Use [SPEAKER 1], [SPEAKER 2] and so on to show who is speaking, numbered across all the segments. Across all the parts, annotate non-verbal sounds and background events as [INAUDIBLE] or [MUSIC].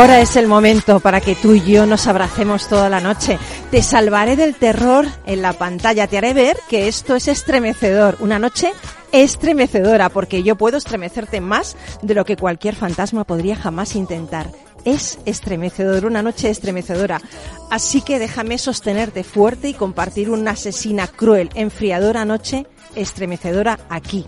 [SPEAKER 1] Ahora es el momento para que tú y yo nos abracemos toda la noche. Te salvaré del terror en la pantalla. Te haré ver que esto es estremecedor. Una noche estremecedora, porque yo puedo estremecerte más de lo que cualquier fantasma podría jamás intentar. Es estremecedor, una noche estremecedora. Así que déjame sostenerte fuerte y compartir una asesina cruel, enfriadora noche estremecedora aquí.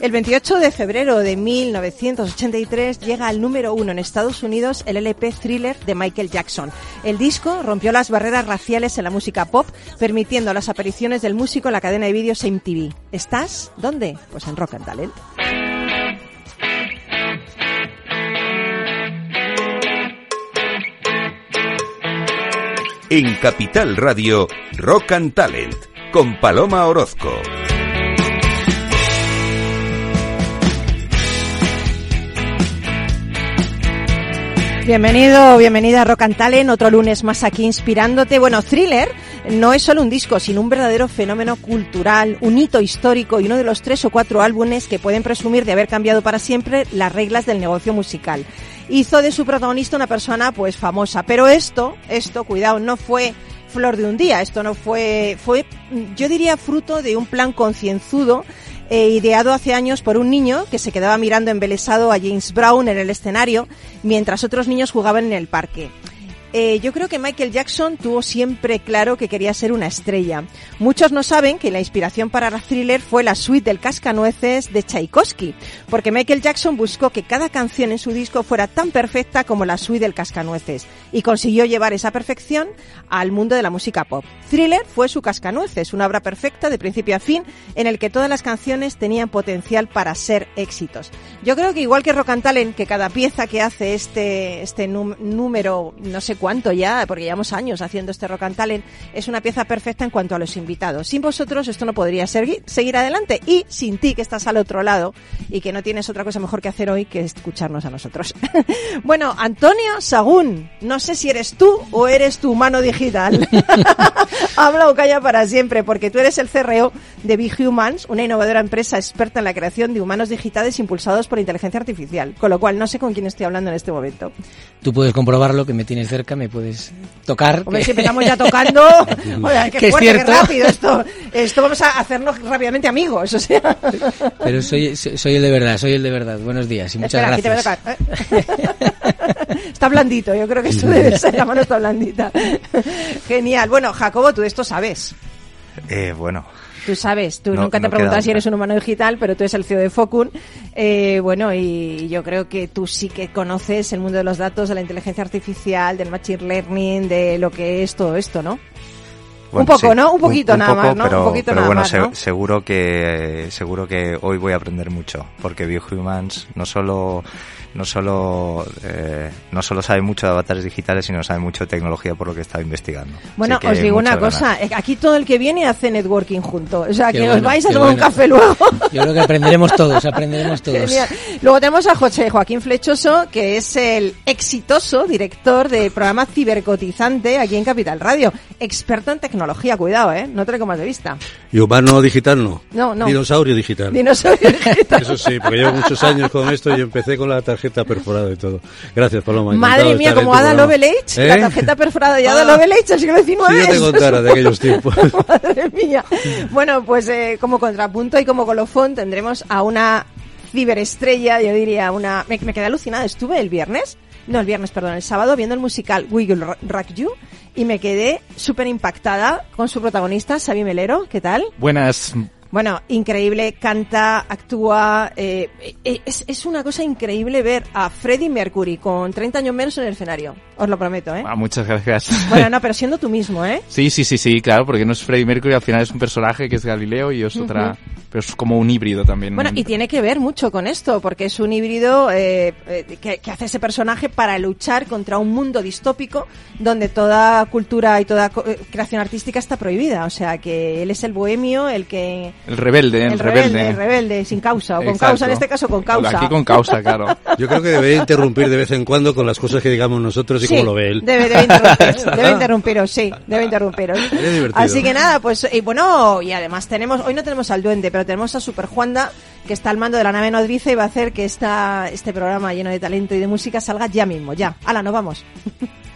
[SPEAKER 1] El 28 de febrero de 1983 llega al número uno en Estados Unidos el LP Thriller de Michael Jackson. El disco rompió las barreras raciales en la música pop, permitiendo las apariciones del músico en la cadena de vídeos MTV. ¿Estás? ¿Dónde? Pues en Rock and Talent.
[SPEAKER 2] En Capital Radio, Rock and Talent, con Paloma Orozco.
[SPEAKER 1] Bienvenido, bienvenida a Rock and Talent, otro lunes más aquí inspirándote. Bueno, Thriller no es solo un disco, sino un verdadero fenómeno cultural, un hito histórico y uno de los tres o cuatro álbumes que pueden presumir de haber cambiado para siempre las reglas del negocio musical. Hizo de su protagonista una persona pues famosa, pero esto, esto, cuidado, no fue flor de un día, esto no fue, fue, yo diría fruto de un plan concienzudo eh, ideado hace años por un niño que se quedaba mirando embelesado a James Brown en el escenario mientras otros niños jugaban en el parque. Eh, yo creo que Michael Jackson tuvo siempre claro que quería ser una estrella. Muchos no saben que la inspiración para la thriller fue la suite del cascanueces de Tchaikovsky, porque Michael Jackson buscó que cada canción en su disco fuera tan perfecta como la suite del cascanueces y consiguió llevar esa perfección al mundo de la música pop. Thriller fue su cascanueces, una obra perfecta de principio a fin en el que todas las canciones tenían potencial para ser éxitos. Yo creo que igual que Rock and Talent, que cada pieza que hace este, este número, no sé cuánto ya, porque llevamos años haciendo este Rock and Talent, es una pieza perfecta en cuanto a los invitados. Sin vosotros esto no podría seguir, seguir adelante y sin ti que estás al otro lado y que no tienes otra cosa mejor que hacer hoy que escucharnos a nosotros. [LAUGHS] bueno, Antonio Sagún, no sé si eres tú o eres tu humano digital. [LAUGHS] Habla o calla para siempre, porque tú eres el CRO de Big Humans, una innovadora empresa experta en la creación de humanos digitales impulsados por inteligencia artificial. Con lo cual, no sé con quién estoy hablando en este momento.
[SPEAKER 3] Tú puedes comprobarlo, que me tienes cerca, me puedes tocar.
[SPEAKER 1] Hombre, si empezamos ya [LAUGHS] tocando, Oye, qué, fuerte, qué rápido esto. Esto vamos a hacernos rápidamente amigos, o sea.
[SPEAKER 3] Pero soy, soy el de verdad, soy el de verdad. Buenos días y muchas
[SPEAKER 1] Espera,
[SPEAKER 3] gracias.
[SPEAKER 1] Aquí te voy a tocar. ¿eh? [LAUGHS] Está blandito, yo creo que esto debe ser, la mano está blandita. Genial. Bueno, Jacobo, tú esto sabes.
[SPEAKER 4] Eh, bueno,
[SPEAKER 1] Tú sabes, tú
[SPEAKER 4] No-
[SPEAKER 1] nunca te
[SPEAKER 4] no
[SPEAKER 1] preguntas si eres un humano digital, pero tú eres el CEO de Focun. Eh, bueno, y yo creo que tú sí que conoces el mundo de los datos, de la inteligencia artificial, del machine learning, de lo que es todo esto, ¿no?
[SPEAKER 4] Bueno,
[SPEAKER 1] Un poco,
[SPEAKER 4] sí,
[SPEAKER 1] ¿no? Un poquito nada más, ¿no? Un
[SPEAKER 4] Pero,
[SPEAKER 1] poquito
[SPEAKER 4] pero
[SPEAKER 1] nada
[SPEAKER 4] bueno,
[SPEAKER 1] más,
[SPEAKER 4] se-
[SPEAKER 1] ¿no?
[SPEAKER 4] seguro que seguro que hoy voy a aprender mucho, porque Biohumans no solo no solo eh, no solo sabe mucho de avatares digitales, sino sabe mucho de tecnología por lo que estaba investigando.
[SPEAKER 1] Bueno, os digo una cosa,
[SPEAKER 4] ganas.
[SPEAKER 1] eh, aquí todo el que viene hace networking junto, o sea,
[SPEAKER 3] Qué
[SPEAKER 1] que os
[SPEAKER 3] bueno,
[SPEAKER 1] vais a tomar un café luego.
[SPEAKER 3] Yo creo que aprenderemos todos, aprenderemos todos.
[SPEAKER 1] Genial. Luego tenemos a José Joaquín Flechoso, que es el exitoso director del programa Cibercotizante aquí en Capital Radio. Experto en tecnología, cuidado, ¿eh? No te lo comas de vista.
[SPEAKER 5] Y humano digital no.
[SPEAKER 1] No, no.
[SPEAKER 5] Dinosaurio digital.
[SPEAKER 1] Dinosaurio digital.
[SPEAKER 5] Eso sí, porque llevo muchos años con esto y empecé con la tarjeta perforada y todo. Gracias, Paloma.
[SPEAKER 1] Madre mía, como Ada. Lovelace,
[SPEAKER 5] ¿Eh?
[SPEAKER 1] la tarjeta perforada de Ada
[SPEAKER 5] Ah.
[SPEAKER 1] Lovelace del siglo XIX.
[SPEAKER 5] Si yo te contara de aquellos tiempos. [LAUGHS]
[SPEAKER 1] Madre mía. Bueno, pues eh, como contrapunto y como colofón tendremos a una ciberestrella, yo diría una... Me, me quedé alucinada, estuve el viernes, no el viernes, perdón, el sábado viendo el musical Will Rock You y me quedé súper impactada con su protagonista, Xavi Melero, ¿qué tal?
[SPEAKER 6] Buenas.
[SPEAKER 1] Bueno, increíble, canta, actúa. eh, eh, es, es una cosa increíble ver a Freddie Mercury con 30 años menos en el escenario. Os lo prometo, ¿eh?
[SPEAKER 6] Ah, muchas gracias. [LAUGHS]
[SPEAKER 1] Bueno, no, pero siendo tú mismo, ¿eh?
[SPEAKER 6] Sí, sí, sí, sí, claro, porque no es Freddie Mercury, al final es un personaje que es Galileo y es otra, pero es como un híbrido también.
[SPEAKER 1] Bueno, y tiene que ver mucho con esto, porque es un híbrido eh, eh, que, que hace ese personaje para luchar contra un mundo distópico donde toda cultura y toda eh, creación artística está prohibida. O sea, que él es el bohemio, el que...
[SPEAKER 6] El rebelde, el,
[SPEAKER 1] El rebelde, el rebelde, sin causa, o con
[SPEAKER 6] Exacto.
[SPEAKER 1] causa, en este caso con causa.
[SPEAKER 6] Aquí con causa, claro.
[SPEAKER 5] Yo creo que debería interrumpir de vez en cuando con las cosas que digamos nosotros y
[SPEAKER 1] Sí,
[SPEAKER 5] cómo lo ve él.
[SPEAKER 1] Debe, debe interrumpir, [LAUGHS] debe interrumpiros, sí, debe interrumpiros. Así que nada, pues, y bueno, y además tenemos, hoy no tenemos al duende, pero pero tenemos a Super Juanda, que está al mando de la nave nodriza y va a hacer que este programa lleno de talento y de música salga ya mismo, ya. ¡Hala, nos vamos! [LAUGHS]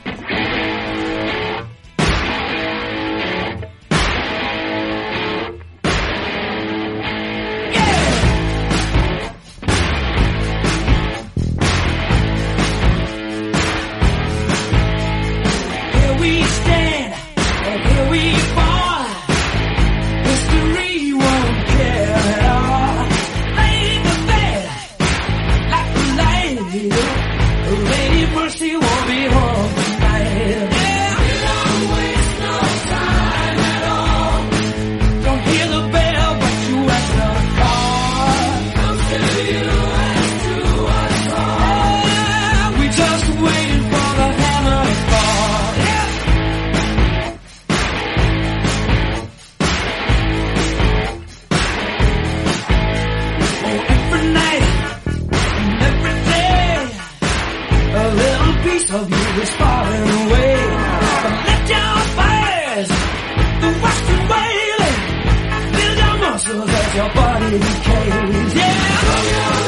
[SPEAKER 7] piece of you is falling away. But let your fires, the western wailing, build your muscles as your body decays. Yeah,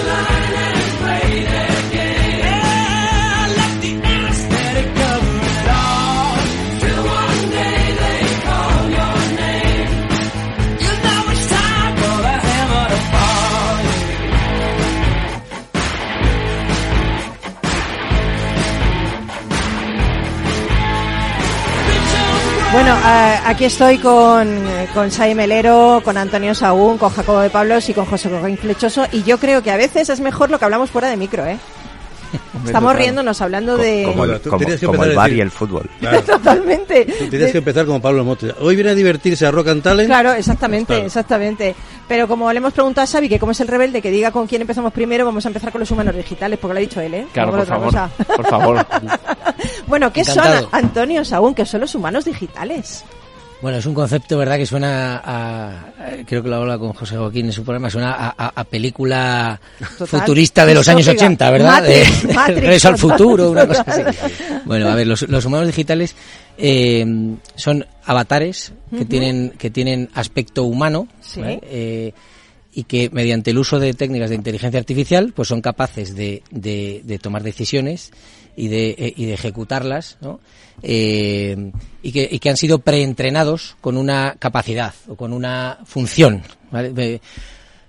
[SPEAKER 1] Bueno, eh, aquí estoy con, eh, con Sai Melero, con Antonio Sagún, con Jacobo de Pablos y con José Cojín Flechoso. Y yo creo que a veces es mejor lo que hablamos fuera de micro, ¿eh? [LAUGHS] Estamos
[SPEAKER 6] total.
[SPEAKER 1] riéndonos hablando de...
[SPEAKER 4] Como,
[SPEAKER 5] tú
[SPEAKER 4] como-
[SPEAKER 5] que
[SPEAKER 4] el bar
[SPEAKER 5] decir-
[SPEAKER 4] y el fútbol.
[SPEAKER 5] Claro. [LAUGHS]
[SPEAKER 1] Totalmente.
[SPEAKER 5] Tú tienes que empezar como Pablo Mote. Hoy viene a divertirse a Rock and Talent.
[SPEAKER 1] Claro, exactamente,
[SPEAKER 5] Claro.
[SPEAKER 1] exactamente. Pero como le hemos preguntado a Xavi que como es el rebelde, que diga con quién empezamos primero, vamos a empezar con los humanos digitales, porque lo ha dicho él, ¿eh?
[SPEAKER 6] Claro, por favor.
[SPEAKER 1] otra cosa.
[SPEAKER 6] Por favor. [LAUGHS]
[SPEAKER 1] bueno, ¿qué
[SPEAKER 3] Encantado.
[SPEAKER 1] son, Antonio Sagún? ¿Qué son los humanos digitales?
[SPEAKER 3] Bueno, es un concepto, ¿verdad?, que suena a, creo que lo habla con José Joaquín en su programa, suena a, a- a película
[SPEAKER 1] Total.
[SPEAKER 3] futurista de los años
[SPEAKER 1] Distópica.
[SPEAKER 3] 80, ¿verdad?
[SPEAKER 1] Matrix,
[SPEAKER 3] De-
[SPEAKER 1] Matrix,
[SPEAKER 3] Regreso al futuro, una cosa así. [LAUGHS] Bueno, a ver, los, los humanos digitales eh, son avatares que tienen que tienen aspecto humano,
[SPEAKER 1] Sí.
[SPEAKER 3] ¿vale? Eh, y que mediante el uso de técnicas de inteligencia artificial, pues son capaces de, de- de tomar decisiones y de, eh, y de ejecutarlas, ¿no? Eh, y, que, y que han sido preentrenados con una capacidad o con una función. ¿vale? Eh,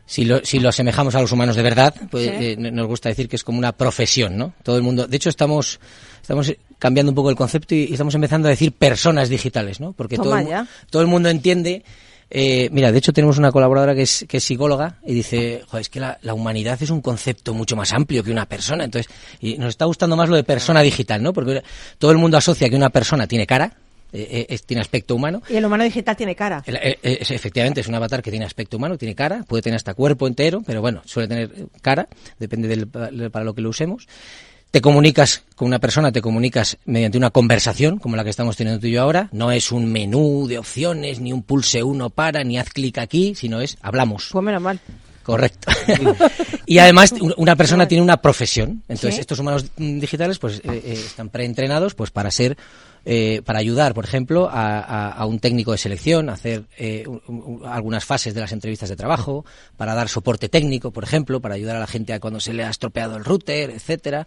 [SPEAKER 3] si lo, si lo asemejamos a los humanos de verdad, pues
[SPEAKER 1] Sí.
[SPEAKER 3] eh, nos gusta decir que es como una profesión, ¿no? Todo el mundo, de hecho estamos estamos cambiando un poco el concepto y, y estamos empezando a decir personas digitales, ¿no? Porque todo
[SPEAKER 1] Toma ya.
[SPEAKER 3] todo el mundo entiende eh, mira, de hecho tenemos una colaboradora que es, que es psicóloga y dice, joder, es que la, la humanidad es un concepto mucho más amplio que una persona. Entonces, y nos está gustando más lo de persona digital, ¿no? Porque todo el mundo asocia que una persona tiene cara, eh, eh, tiene aspecto humano,
[SPEAKER 1] Y el humano digital tiene cara.
[SPEAKER 3] eh, es- efectivamente, es un avatar que tiene aspecto humano, tiene cara, puede tener hasta cuerpo entero, pero bueno, suele tener cara, depende del, pa- para lo que lo usemos. Te comunicas con una persona, te comunicas mediante una conversación, como la que estamos teniendo tú y yo ahora. No es un menú de opciones, ni un pulse uno para, ni haz clic aquí, sino es hablamos.
[SPEAKER 1] Pues menos mal.
[SPEAKER 3] Correcto. [LAUGHS] y además un- una persona tiene una profesión. Entonces
[SPEAKER 1] Sí.
[SPEAKER 3] estos humanos digitales pues eh, eh, están preentrenados pues para ser eh, para ayudar, por ejemplo, a, a- a un técnico de selección a hacer eh, un- un- algunas fases de las entrevistas de trabajo, para dar soporte técnico, por ejemplo, para ayudar a la gente a cuando se le ha estropeado el router, etcétera,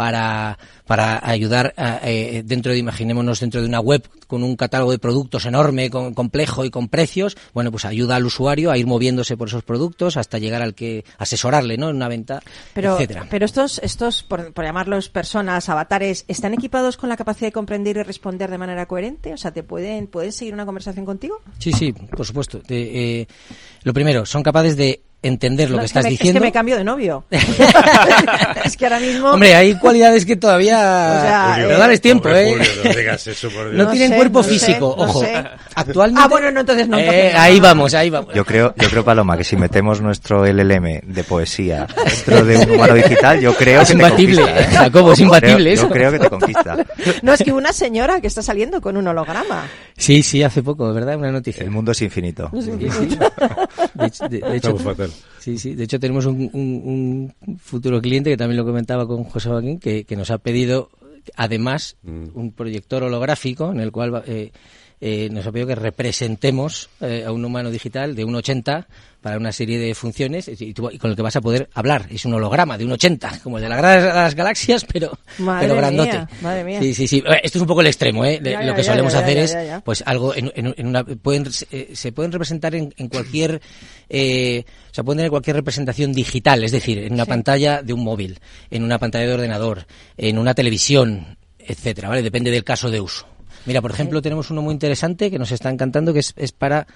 [SPEAKER 3] para para ayudar a, eh, dentro de imaginémonos dentro de una web con un catálogo de productos enorme, con, complejo y con precios, bueno, pues ayuda al usuario a ir moviéndose por esos productos hasta llegar al que asesorarle, ¿no? En una venta,
[SPEAKER 1] Pero,
[SPEAKER 3] etcétera.
[SPEAKER 1] pero estos, estos por, por llamarlos personas, avatares, ¿están equipados con la capacidad de comprender y responder de manera coherente? O sea, ¿te pueden, pueden seguir una conversación contigo?
[SPEAKER 3] Sí, sí, por supuesto. De, eh, lo primero, son capaces de entender lo
[SPEAKER 1] No,
[SPEAKER 3] que
[SPEAKER 1] es
[SPEAKER 3] estás
[SPEAKER 1] me,
[SPEAKER 3] diciendo.
[SPEAKER 1] Es que me cambio de novio. [LAUGHS] es que ahora mismo...
[SPEAKER 3] Hombre, hay cualidades que todavía...
[SPEAKER 1] O sea,
[SPEAKER 3] pero
[SPEAKER 1] eh,
[SPEAKER 3] dales tiempo,
[SPEAKER 5] Pobre
[SPEAKER 3] ¿eh?
[SPEAKER 5] Julio, no digas eso, por Dios.
[SPEAKER 3] No,
[SPEAKER 1] No
[SPEAKER 3] tienen
[SPEAKER 1] sé,
[SPEAKER 3] cuerpo
[SPEAKER 1] no sé,
[SPEAKER 3] físico,
[SPEAKER 1] no
[SPEAKER 3] ojo.
[SPEAKER 1] sé.
[SPEAKER 3] Actualmente.
[SPEAKER 1] Ah, bueno, no, entonces no,
[SPEAKER 3] Eh, ahí vamos, ahí vamos.
[SPEAKER 4] Yo creo, yo creo, Paloma, que si metemos nuestro LLM de poesía dentro de un humano digital, yo creo
[SPEAKER 3] Es
[SPEAKER 4] que
[SPEAKER 3] imbatible,
[SPEAKER 4] te conquista. ¿eh?
[SPEAKER 3] Jacobo, es imbatible eso.
[SPEAKER 4] Yo creo que te conquista.
[SPEAKER 1] No, es que una señora que está saliendo con un holograma.
[SPEAKER 3] Sí, sí, hace poco, ¿verdad? Una noticia.
[SPEAKER 4] El mundo es infinito. [LAUGHS]
[SPEAKER 3] De hecho, de- de hecho,
[SPEAKER 5] Estamos
[SPEAKER 3] sí, sí. De hecho, tenemos un, un- un futuro cliente que también lo comentaba con José Joaquín, que, que nos ha pedido además
[SPEAKER 5] Mm.
[SPEAKER 3] un proyector holográfico en el cual eh, eh, nos ha pedido que representemos eh, a un humano digital de un 80 para una serie de funciones y, tú- y con el que vas a poder hablar. Es un holograma de un 80, como el de la Guerra de las Galaxias, pero,
[SPEAKER 1] Madre
[SPEAKER 3] pero grandote.
[SPEAKER 1] mía, madre mía.
[SPEAKER 3] Sí, sí, sí. Eh, Esto es un poco el extremo, ¿eh?
[SPEAKER 1] Ya,
[SPEAKER 3] lo que
[SPEAKER 1] ya,
[SPEAKER 3] solemos
[SPEAKER 1] ya,
[SPEAKER 3] hacer es, pues algo en, en- en una pueden eh, se pueden representar en, en cualquier eh, o sea pueden tener cualquier representación digital es decir en una pantalla de un móvil en una pantalla de ordenador en una televisión etcétera vale depende del caso de uso mira por ejemplo tenemos uno muy interesante que nos está encantando que es, es para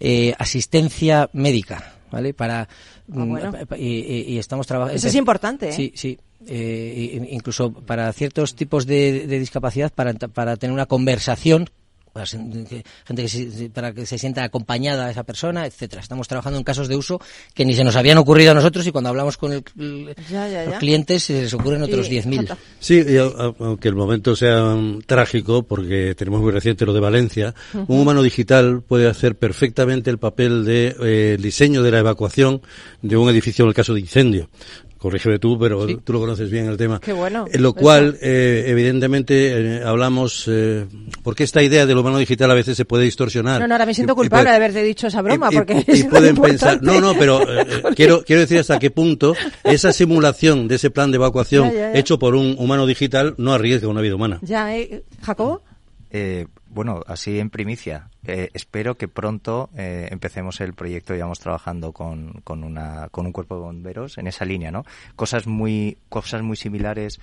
[SPEAKER 3] eh, asistencia médica vale para mm,
[SPEAKER 1] bueno.
[SPEAKER 3] pa- pa- y, y- y estamos trabajando
[SPEAKER 1] Eso es importante, ¿eh?
[SPEAKER 3] sí sí eh, incluso para ciertos tipos de, de discapacidad, para, para tener una conversación, gente que se- para que se sienta acompañada a esa persona, etcétera. Estamos trabajando en casos de uso que ni se nos habían ocurrido a nosotros y cuando hablamos con el- el-
[SPEAKER 1] Ya, ya,
[SPEAKER 3] los
[SPEAKER 1] ya.
[SPEAKER 3] clientes se les ocurren otros
[SPEAKER 1] Y-
[SPEAKER 3] 10.000.
[SPEAKER 1] Jota.
[SPEAKER 5] Sí, y aunque el momento sea mm, trágico, porque tenemos muy reciente lo de Valencia, un humano digital puede hacer perfectamente el papel de eh, el diseño de la evacuación de un edificio en el caso de incendio. Corrígeme tú, pero tú lo conoces bien el tema.
[SPEAKER 1] Qué bueno.
[SPEAKER 5] En lo cual, eh, evidentemente, eh, hablamos, eh, porque esta idea del humano digital a veces se puede distorsionar.
[SPEAKER 1] No, no, ahora me siento
[SPEAKER 5] Y- y
[SPEAKER 1] culpable
[SPEAKER 5] puede-
[SPEAKER 1] de haberte dicho esa broma,
[SPEAKER 5] y- y-
[SPEAKER 1] porque [LAUGHS]
[SPEAKER 5] y
[SPEAKER 1] es
[SPEAKER 5] pueden pensar, no, no, pero eh, [LAUGHS] eh, quiero quiero decir hasta qué punto esa simulación de ese plan de evacuación
[SPEAKER 1] Ya, ya, ya.
[SPEAKER 5] hecho por un humano digital no arriesga una vida humana.
[SPEAKER 1] Ya, ¿eh? ¿Jacobo?
[SPEAKER 4] Bueno, así en primicia. eh, espero que pronto eh, empecemos el proyecto. Llevamos trabajando con, con, una, con un cuerpo de bomberos en esa línea, ¿no? Cosas muy, cosas muy similares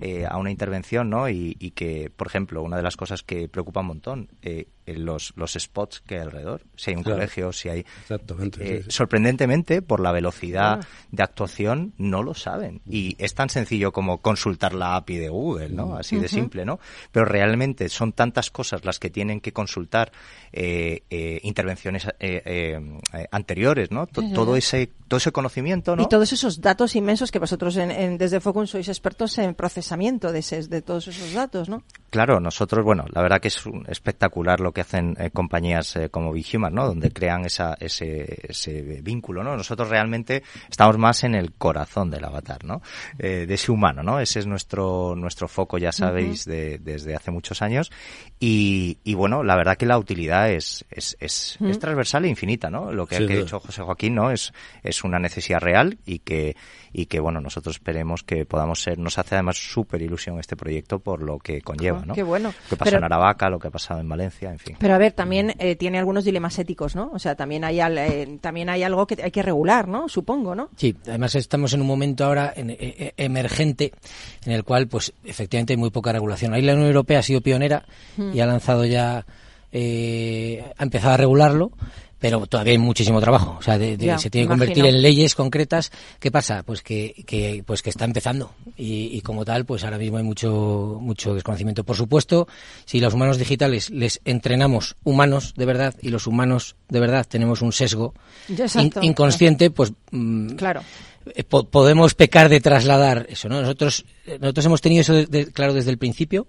[SPEAKER 4] eh, a una intervención, ¿no? Y, y que, por ejemplo, una de las cosas que preocupa un montón, eh, los, los spots que hay alrededor. Si hay un
[SPEAKER 5] Claro.
[SPEAKER 4] colegio, si hay...
[SPEAKER 5] Exactamente. Sí, sí.
[SPEAKER 4] sorprendentemente, por la velocidad de actuación, no lo saben. Y es tan sencillo como consultar la API de Google, ¿no? Así de simple, ¿no? Pero realmente son tantas cosas las que tienen que consultar eh, eh, intervenciones eh, eh, anteriores, ¿no? To- todo ese todo ese conocimiento, ¿no?
[SPEAKER 1] Y todos esos datos inmensos que vosotros en, en- desde Focus sois expertos en procesamiento de, ese- de todos esos datos, ¿no?
[SPEAKER 4] Claro, nosotros, bueno, la verdad que es un- espectacular lo que hacen compañías como Vighuman, ¿no? Donde crean esa, ese, ese vínculo, ¿no? Nosotros realmente estamos más en el corazón del avatar, ¿no? Eh, de ese humano, ¿no? Ese es nuestro, nuestro foco, ya sabéis, de- desde hace muchos años. Y, y bueno, la verdad que la utilidad es, es, es, es transversal e infinita, ¿no? Lo que
[SPEAKER 5] Sin
[SPEAKER 4] ha dicho José Joaquín, ¿no? Es, es una necesidad real y que, y que bueno, nosotros esperemos que podamos ser, nos hace además súper ilusión este proyecto por lo que conlleva,
[SPEAKER 1] Ah,
[SPEAKER 4] ¿no?
[SPEAKER 1] qué bueno.
[SPEAKER 4] Lo que pasó
[SPEAKER 1] Pero-
[SPEAKER 4] en Aravaca, lo que ha pasado en Valencia, en fin.
[SPEAKER 1] Pero a ver, también eh, tiene algunos dilemas éticos, ¿no? O sea, también hay, al- eh, también hay algo que hay que regular, ¿no? Supongo, ¿no?
[SPEAKER 3] Sí, además estamos en un momento ahora en- eh, eh, emergente en el cual, pues, efectivamente hay muy poca regulación. Ahí la Unión Europea ha sido pionera y ha lanzado ya, eh, ha empezado a regularlo, pero todavía hay muchísimo trabajo. O sea, de- de-
[SPEAKER 1] Ya,
[SPEAKER 3] se tiene que
[SPEAKER 1] imagino.
[SPEAKER 3] convertir en leyes concretas. ¿Qué pasa? Pues que, que, pues que está empezando y, y como tal, pues ahora mismo hay mucho, mucho desconocimiento. Por supuesto, si los humanos digitales les entrenamos humanos de verdad y los humanos de verdad tenemos un sesgo in- inconsciente, pues mm,
[SPEAKER 1] Claro.
[SPEAKER 3] eh, po- podemos pecar de trasladar eso, ¿no? Nosotros, eh, nosotros hemos tenido eso de- claro desde el principio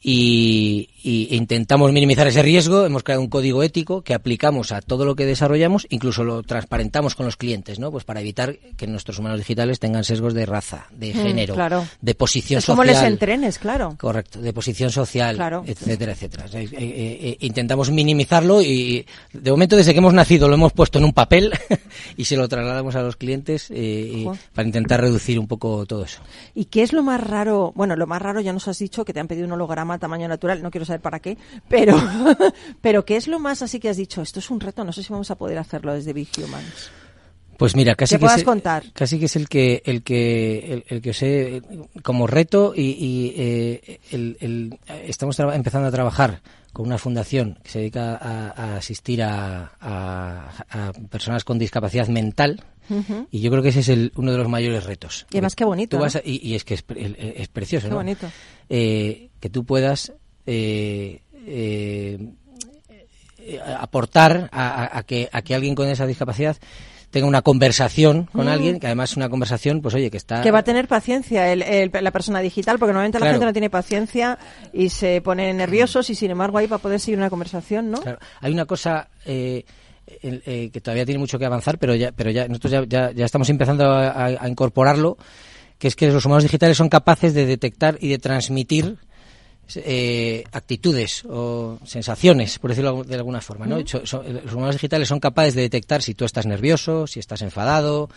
[SPEAKER 3] y, y intentamos minimizar ese riesgo. Hemos creado un código ético que aplicamos a todo lo que desarrollamos, incluso lo transparentamos con los clientes, ¿no? Pues para evitar que nuestros humanos digitales tengan sesgos de raza, de
[SPEAKER 1] Mm,
[SPEAKER 3] género,
[SPEAKER 1] claro.
[SPEAKER 3] de posición
[SPEAKER 1] Es como
[SPEAKER 3] social.
[SPEAKER 1] les entrenes, claro.
[SPEAKER 3] Correcto, de posición social,
[SPEAKER 1] Claro.
[SPEAKER 3] etcétera, etcétera. O sea, eh, eh, eh, intentamos minimizarlo y de momento desde que hemos nacido lo hemos puesto en un papel [LAUGHS] y se lo trasladamos a los clientes eh, para intentar reducir un poco todo eso.
[SPEAKER 1] ¿Y qué es lo más raro? Bueno, lo más raro ya nos has dicho que te han pedido un holograma a tamaño natural, no quiero saber para qué, pero, [LAUGHS] pero ¿qué es lo más así que has dicho? Esto es un reto, no sé si vamos a poder hacerlo desde Big Humans.
[SPEAKER 3] Pues mira, casi
[SPEAKER 1] Que
[SPEAKER 3] es,
[SPEAKER 1] contar.
[SPEAKER 3] casi que es el que el que el, el que os he como reto y, y, eh, el, el- estamos traba- empezando a trabajar con una fundación que se dedica a, a asistir a, a- a personas con discapacidad mental y yo creo que ese es el, uno de los mayores retos.
[SPEAKER 1] Y además qué bonito,
[SPEAKER 3] y, y es que es, es precioso,
[SPEAKER 1] Qué
[SPEAKER 3] ¿no?
[SPEAKER 1] bonito.
[SPEAKER 3] Eh, que tú puedas eh, eh, aportar a, que, a que alguien con esa discapacidad tenga una conversación con alguien, que además es una conversación, pues oye, que está...
[SPEAKER 1] Mm. Que va a tener paciencia el- el- la persona digital, porque normalmente la gente no tiene paciencia y se pone nerviosos y sin embargo ahí va a poder seguir una conversación, ¿no?
[SPEAKER 3] Claro. Hay una cosa eh, eh, que todavía tiene mucho que avanzar, pero ya, pero ya nosotros ya, ya, ya estamos empezando a, a- a incorporarlo, que es que los humanos digitales son capaces de detectar y de transmitir eh, actitudes o sensaciones, por decirlo de alguna forma. ¿no? So- los humanos digitales son capaces de detectar si tú estás nervioso, si estás enfadado,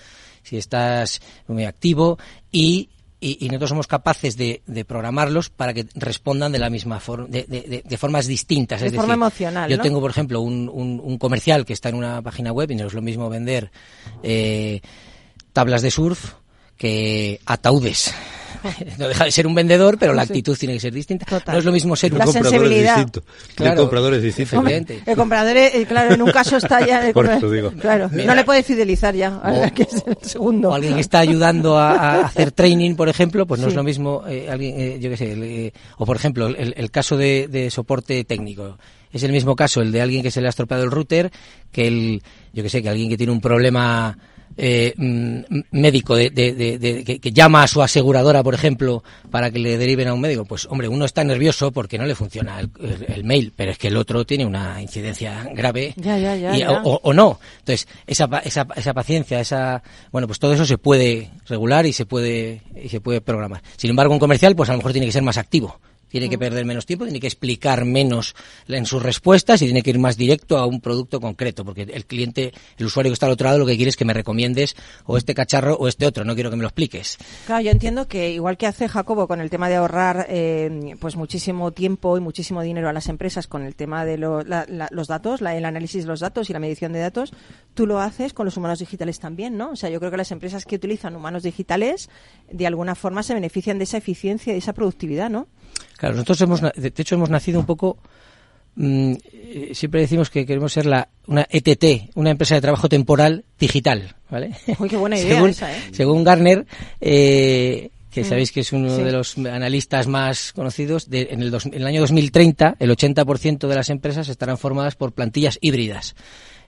[SPEAKER 3] si estás muy activo y, y, y nosotros somos capaces de, de programarlos para que respondan de la misma forma, de, de- de- de formas distintas.
[SPEAKER 1] De
[SPEAKER 3] es
[SPEAKER 1] forma
[SPEAKER 3] decir,
[SPEAKER 1] emocional,
[SPEAKER 3] Yo
[SPEAKER 1] ¿no?
[SPEAKER 3] tengo, por ejemplo, un, un- un comercial que está en una página web y no es lo mismo vender eh, tablas de surf que ataúdes. [LAUGHS] No deja de ser un vendedor, pero la
[SPEAKER 1] Sí.
[SPEAKER 3] actitud tiene que ser distinta.
[SPEAKER 1] Total.
[SPEAKER 3] No es lo mismo ser un
[SPEAKER 1] La
[SPEAKER 5] comprador es
[SPEAKER 1] sensibilidad.
[SPEAKER 5] distinto.
[SPEAKER 3] Claro.
[SPEAKER 5] El comprador es distinto.
[SPEAKER 3] Hombre,
[SPEAKER 1] el comprador, eh, claro, en un caso está ya. el [LAUGHS]
[SPEAKER 5] Por eso digo.
[SPEAKER 1] Claro, no le puede fidelizar ya, [LAUGHS] que es el segundo.
[SPEAKER 3] o alguien que está ayudando a, a hacer training, por ejemplo, pues no
[SPEAKER 1] Sí.
[SPEAKER 3] es lo mismo, eh, alguien, eh, yo qué sé, el, eh, o por ejemplo, el, el caso de, de soporte técnico. Es el mismo caso el de alguien que se le ha estropeado el router que el, yo qué sé, que alguien que tiene un problema eh, mm, médico de, de- que, que llama a su aseguradora, por ejemplo, para que le deriven a un médico. Pues hombre, uno está nervioso porque no le funciona el, mail, pero es que el otro tiene una incidencia grave
[SPEAKER 1] Ya, ya, ya,
[SPEAKER 3] y-. O, o no. Entonces, esa, esa, esa paciencia, esa, bueno, pues todo eso se puede regular y se puede, y se puede programar. Sin embargo, un comercial, pues a lo mejor tiene que ser más activo. Tiene que perder menos tiempo, tiene que explicar menos en sus respuestas y tiene que ir más directo a un producto concreto, porque el cliente, el usuario que está al otro lado, lo que quiere es que me recomiendes o este cacharro o este otro, no quiero que me lo expliques.
[SPEAKER 1] Claro, yo entiendo que igual que hace Jacobo con el tema de ahorrar eh, pues muchísimo tiempo y muchísimo dinero a las empresas con el tema de lo- la- la- los datos, la- el análisis de los datos y la medición de datos, tú lo haces con los humanos digitales también, ¿no? O sea, yo creo que las empresas que utilizan humanos digitales de alguna forma se benefician de esa eficiencia y de esa productividad, ¿no?
[SPEAKER 3] Claro, nosotros hemos, de hecho hemos nacido un poco, mm, eh, siempre decimos que queremos ser la, una ETT, una empresa de trabajo temporal digital, ¿vale? [LAUGHS]
[SPEAKER 1] Uy, qué buena idea
[SPEAKER 3] según,
[SPEAKER 1] esa, ¿eh?
[SPEAKER 3] Según Garner, eh, que sabéis que es uno
[SPEAKER 1] Sí.
[SPEAKER 3] de los analistas más conocidos, de- en, el dos- en el año 2030 el 80% de las empresas estarán formadas por plantillas híbridas,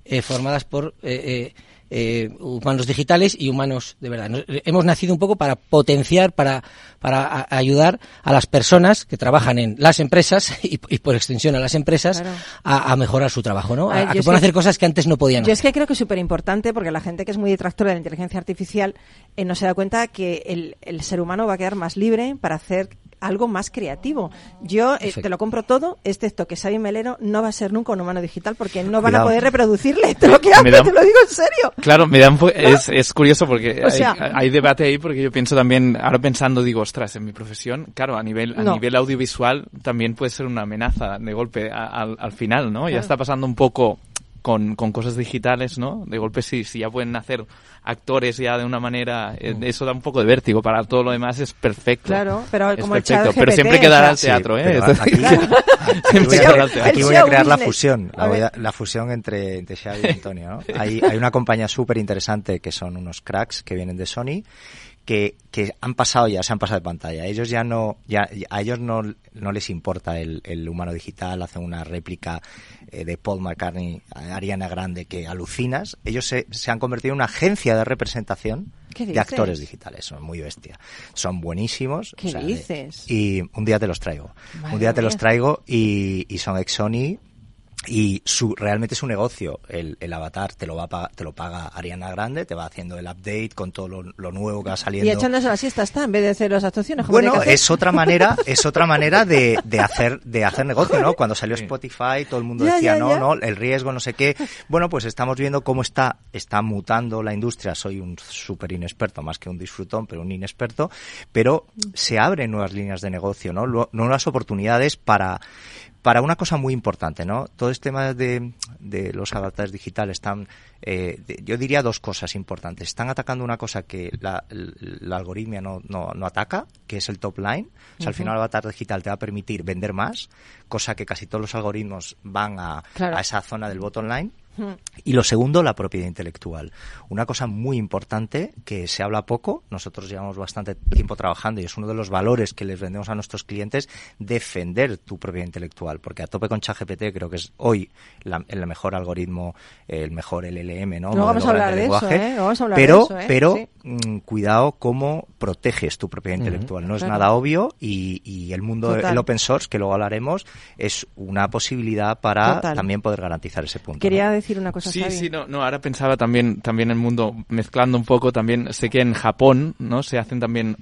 [SPEAKER 3] eh, formadas por eh, eh, eh, humanos digitales y humanos de verdad. Nos- hemos nacido un poco para potenciar, para, para a- ayudar a las personas que trabajan en las empresas [LAUGHS] y, y por extensión a las empresas
[SPEAKER 1] Claro.
[SPEAKER 3] a, a mejorar su trabajo, ¿no?
[SPEAKER 1] A
[SPEAKER 3] A, que puedan
[SPEAKER 1] que-
[SPEAKER 3] hacer cosas que antes no podían
[SPEAKER 1] Yo
[SPEAKER 3] hacer.
[SPEAKER 1] es que creo que es súper importante porque la gente que es muy detractora de la inteligencia artificial eh, no se da cuenta que el, el ser humano va a quedar más libre para hacer algo más creativo. Yo eh, te lo compro todo, excepto que Xavi Melero no va a ser nunca un humano digital porque no van a poder reproducirle. [LAUGHS] Te lo, que hace,
[SPEAKER 6] Me da-
[SPEAKER 1] te lo digo en serio.
[SPEAKER 6] Claro, me da un po- es, es curioso porque
[SPEAKER 1] O sea-
[SPEAKER 6] hay, hay debate ahí porque yo pienso también, ahora pensando digo, ostras, en mi profesión, claro, a nivel, a
[SPEAKER 1] No.
[SPEAKER 6] nivel audiovisual también puede ser una amenaza de golpe al final, ¿no? Ya está pasando un poco con, con cosas digitales, ¿no? De golpe si, si ya pueden hacer actores ya de una manera, eh, eso da un poco de vértigo, para todo lo demás es perfecto.
[SPEAKER 1] Claro, pero
[SPEAKER 6] Es
[SPEAKER 1] como el
[SPEAKER 6] perfecto, pero
[SPEAKER 1] GPT,
[SPEAKER 6] siempre
[SPEAKER 1] o
[SPEAKER 6] quedará al teatro, ¿eh?
[SPEAKER 4] pero aquí, [LAUGHS]
[SPEAKER 6] siempre
[SPEAKER 4] voy a,
[SPEAKER 6] quedará al teatro.
[SPEAKER 4] aquí
[SPEAKER 1] El
[SPEAKER 4] voy a crear la fusión, la, voy a- la fusión entre, entre Xavi y [LAUGHS] Antonio. ¿no? Hay, hay una compañía súper interesante que son unos cracks que vienen de Sony que, que han pasado ya, se han pasado de pantalla. Ellos ya no, ya, a ellos no, no les importa el, el humano digital, hacen una réplica eh, de Paul McCartney, Ariana Grande, que alucinas. Ellos se, se han convertido en una agencia de representación
[SPEAKER 1] ¿Qué
[SPEAKER 4] de actores digitales. Son muy bestia. Son buenísimos.
[SPEAKER 1] ¿Qué dices?
[SPEAKER 4] y un día te los traigo.
[SPEAKER 1] Madre
[SPEAKER 4] un día te los traigo y, y son ex Sony y su realmente es un negocio. El, el avatar te lo va a pagar- te lo paga Ariana Grande, te va haciendo el update con todo lo, lo nuevo que va saliendo.
[SPEAKER 1] Y echándose la siesta está, en vez de hacer las actuaciones. como
[SPEAKER 4] Bueno, es otra manera, [LAUGHS] es otra manera de, de hacer, de hacer negocio, ¿no? Cuando salió Spotify, todo el mundo
[SPEAKER 1] Ya,
[SPEAKER 4] decía,
[SPEAKER 1] ya,
[SPEAKER 4] no,
[SPEAKER 1] ya.
[SPEAKER 4] no, el riesgo, no sé qué. Bueno, pues estamos viendo cómo está, está mutando la industria. Soy un súper inexperto, más que un disfrutón, pero un inexperto. Pero se abren nuevas líneas de negocio, ¿no? Nuevas oportunidades para, para una cosa muy importante, ¿no? Todo este tema de, de los avatares digitales están, eh, de- yo diría dos cosas importantes. Están atacando una cosa que la, la algoritmia no, no, no ataca, que es el top line. O sea, al final el avatar digital te va a permitir vender más, cosa que casi todos los algoritmos van a,
[SPEAKER 1] Claro.
[SPEAKER 4] a esa zona del bottom line. Y lo segundo, la propiedad intelectual. Una cosa muy importante que se habla poco, nosotros llevamos bastante tiempo trabajando y es uno de los valores que les vendemos a nuestros clientes, defender tu propiedad intelectual, porque a tope con ChatGPT creo que es hoy la- el mejor algoritmo, el mejor LLM, ¿no?
[SPEAKER 1] Luego vamos
[SPEAKER 4] Modelo
[SPEAKER 1] a hablar
[SPEAKER 4] grande
[SPEAKER 1] de eso,
[SPEAKER 4] lenguaje.
[SPEAKER 1] ¿eh? Vamos a hablar
[SPEAKER 4] pero,
[SPEAKER 1] de eso, ¿eh?
[SPEAKER 4] pero
[SPEAKER 1] Sí.
[SPEAKER 4] mm, cuidado cómo proteges tu propiedad intelectual. No es nada obvio y, y el mundo
[SPEAKER 1] Total.
[SPEAKER 4] el open source, que luego hablaremos, es una posibilidad para
[SPEAKER 1] Total.
[SPEAKER 4] también poder garantizar ese punto.
[SPEAKER 1] Quería
[SPEAKER 4] ¿no?
[SPEAKER 1] Decir una cosa,
[SPEAKER 6] Sí,
[SPEAKER 1] Xavi.
[SPEAKER 6] sí, no, no, ahora pensaba también, también el mundo, mezclando un poco, también sé que en Japón, ¿no? Se hacen también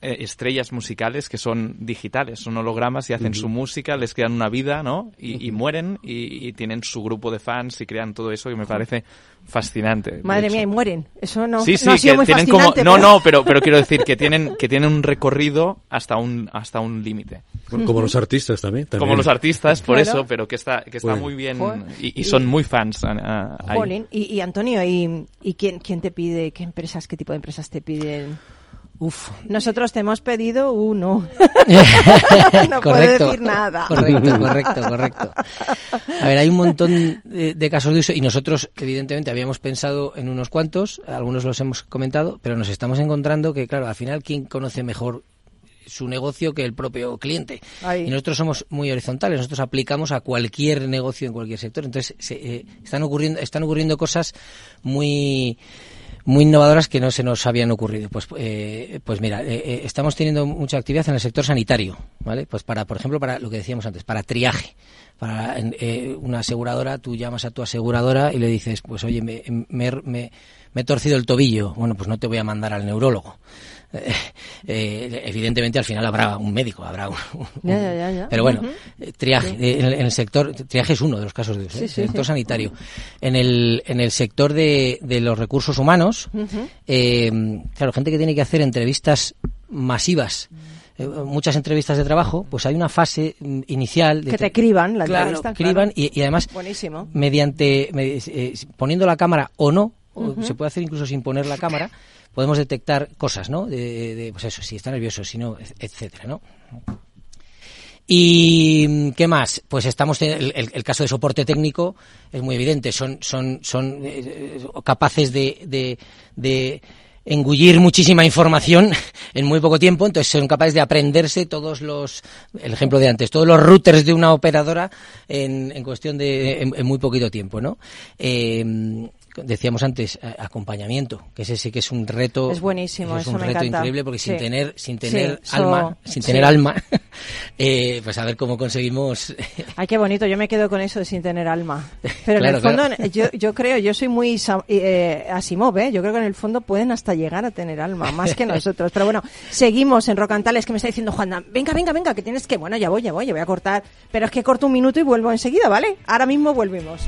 [SPEAKER 6] eh, estrellas musicales que son digitales, son hologramas y hacen su música, les crean una vida, ¿no? Y, y mueren y, y tienen su grupo de fans y crean todo eso que me parece fascinante.
[SPEAKER 1] Madre mía, y mueren. Eso no,
[SPEAKER 6] Sí,
[SPEAKER 1] no
[SPEAKER 6] sí,
[SPEAKER 1] ha sido
[SPEAKER 6] que
[SPEAKER 1] muy
[SPEAKER 6] tienen como no,
[SPEAKER 1] pero-
[SPEAKER 6] no, pero pero quiero decir que tienen que tienen un recorrido hasta un hasta un límite.
[SPEAKER 5] Bueno, como los artistas también. también.
[SPEAKER 6] Como los artistas, por
[SPEAKER 1] Claro.
[SPEAKER 6] eso, pero que está que está
[SPEAKER 5] Bueno.
[SPEAKER 6] muy bien y, y son muy fans a-.
[SPEAKER 1] Jolín. Y, Antonio, ¿y, y quién, quién te pide, qué empresas, qué tipo de empresas te piden?
[SPEAKER 3] Uf.
[SPEAKER 1] Nosotros te hemos pedido uno. [LAUGHS] no puedo
[SPEAKER 3] correcto,
[SPEAKER 1] decir nada.
[SPEAKER 3] Correcto, correcto, correcto. A ver, hay un montón de, de casos de uso y nosotros, evidentemente, habíamos pensado en unos cuantos, algunos los hemos comentado, pero nos estamos encontrando que, claro, al final, ¿quién conoce mejor su negocio que el propio cliente?
[SPEAKER 1] Ahí.
[SPEAKER 3] Y nosotros somos muy horizontales, nosotros aplicamos a cualquier negocio en cualquier sector. Entonces, se, eh, están, ocurriendo, están ocurriendo cosas muy muy innovadoras que no se nos habían ocurrido. Pues, eh, pues mira, eh, eh, estamos teniendo mucha actividad en el sector sanitario, ¿vale? Pues para, por ejemplo, para lo que decíamos antes, para triaje. Para eh, una aseguradora, tú llamas a tu aseguradora y le dices, pues oye, me, me, me- me he torcido el tobillo. Bueno, pues no te voy a mandar al neurólogo. Eh, eh, evidentemente al final habrá un médico, habrá un, un-
[SPEAKER 1] Ya, ya, ya, ya.
[SPEAKER 3] pero bueno, eh, triaje en, el, en el sector triaje es uno de los casos de uso,
[SPEAKER 1] Sí, sí,
[SPEAKER 3] sector sanitario. En el en el sector de, de los recursos humanos, eh, claro, gente que tiene que hacer entrevistas masivas. muchas entrevistas de trabajo, pues hay una fase mm, inicial de
[SPEAKER 1] Que te criban la
[SPEAKER 3] claro,
[SPEAKER 1] entrevista,
[SPEAKER 3] criban
[SPEAKER 1] claro.
[SPEAKER 3] y, y además
[SPEAKER 1] Buenísimo.
[SPEAKER 3] mediante me- eh, poniendo la cámara o no se puede hacer incluso sin poner la cámara podemos detectar cosas no de, de, pues eso si está nervioso si no etcétera no y qué más pues estamos en el, el- el caso de soporte técnico es muy evidente son son son eh, capaces de, de, de engullir muchísima información [LAUGHS] en muy poco tiempo, entonces son capaces de aprenderse todos los, el ejemplo de antes, todos los routers de una operadora en, en cuestión de, en, en muy poquito tiempo, ¿no? Eh, decíamos antes, a- acompañamiento, que ese sí que es un reto.
[SPEAKER 1] Es buenísimo,
[SPEAKER 3] es
[SPEAKER 1] eso
[SPEAKER 3] un
[SPEAKER 1] me
[SPEAKER 3] reto
[SPEAKER 1] encanta.
[SPEAKER 3] increíble porque sin tener, sin tener alma, sin
[SPEAKER 1] sí.
[SPEAKER 3] tener alma, [LAUGHS] eh, pues a ver cómo conseguimos. [LAUGHS]
[SPEAKER 1] Ay, qué bonito, yo me quedo con eso de sin tener alma. Pero en el fondo,
[SPEAKER 3] claro.
[SPEAKER 1] yo, yo creo, yo soy muy eh, Asimov, ¿eh? yo creo que en el fondo pueden hasta llegar a tener alma, más que [LAUGHS] nosotros. Pero bueno, seguimos en Rocantales, que me está diciendo Juana, venga, venga, venga, que tienes que, bueno, ya voy, ya voy, ya voy a cortar, pero es que corto un minuto y vuelvo enseguida, ¿vale? Ahora mismo volvemos.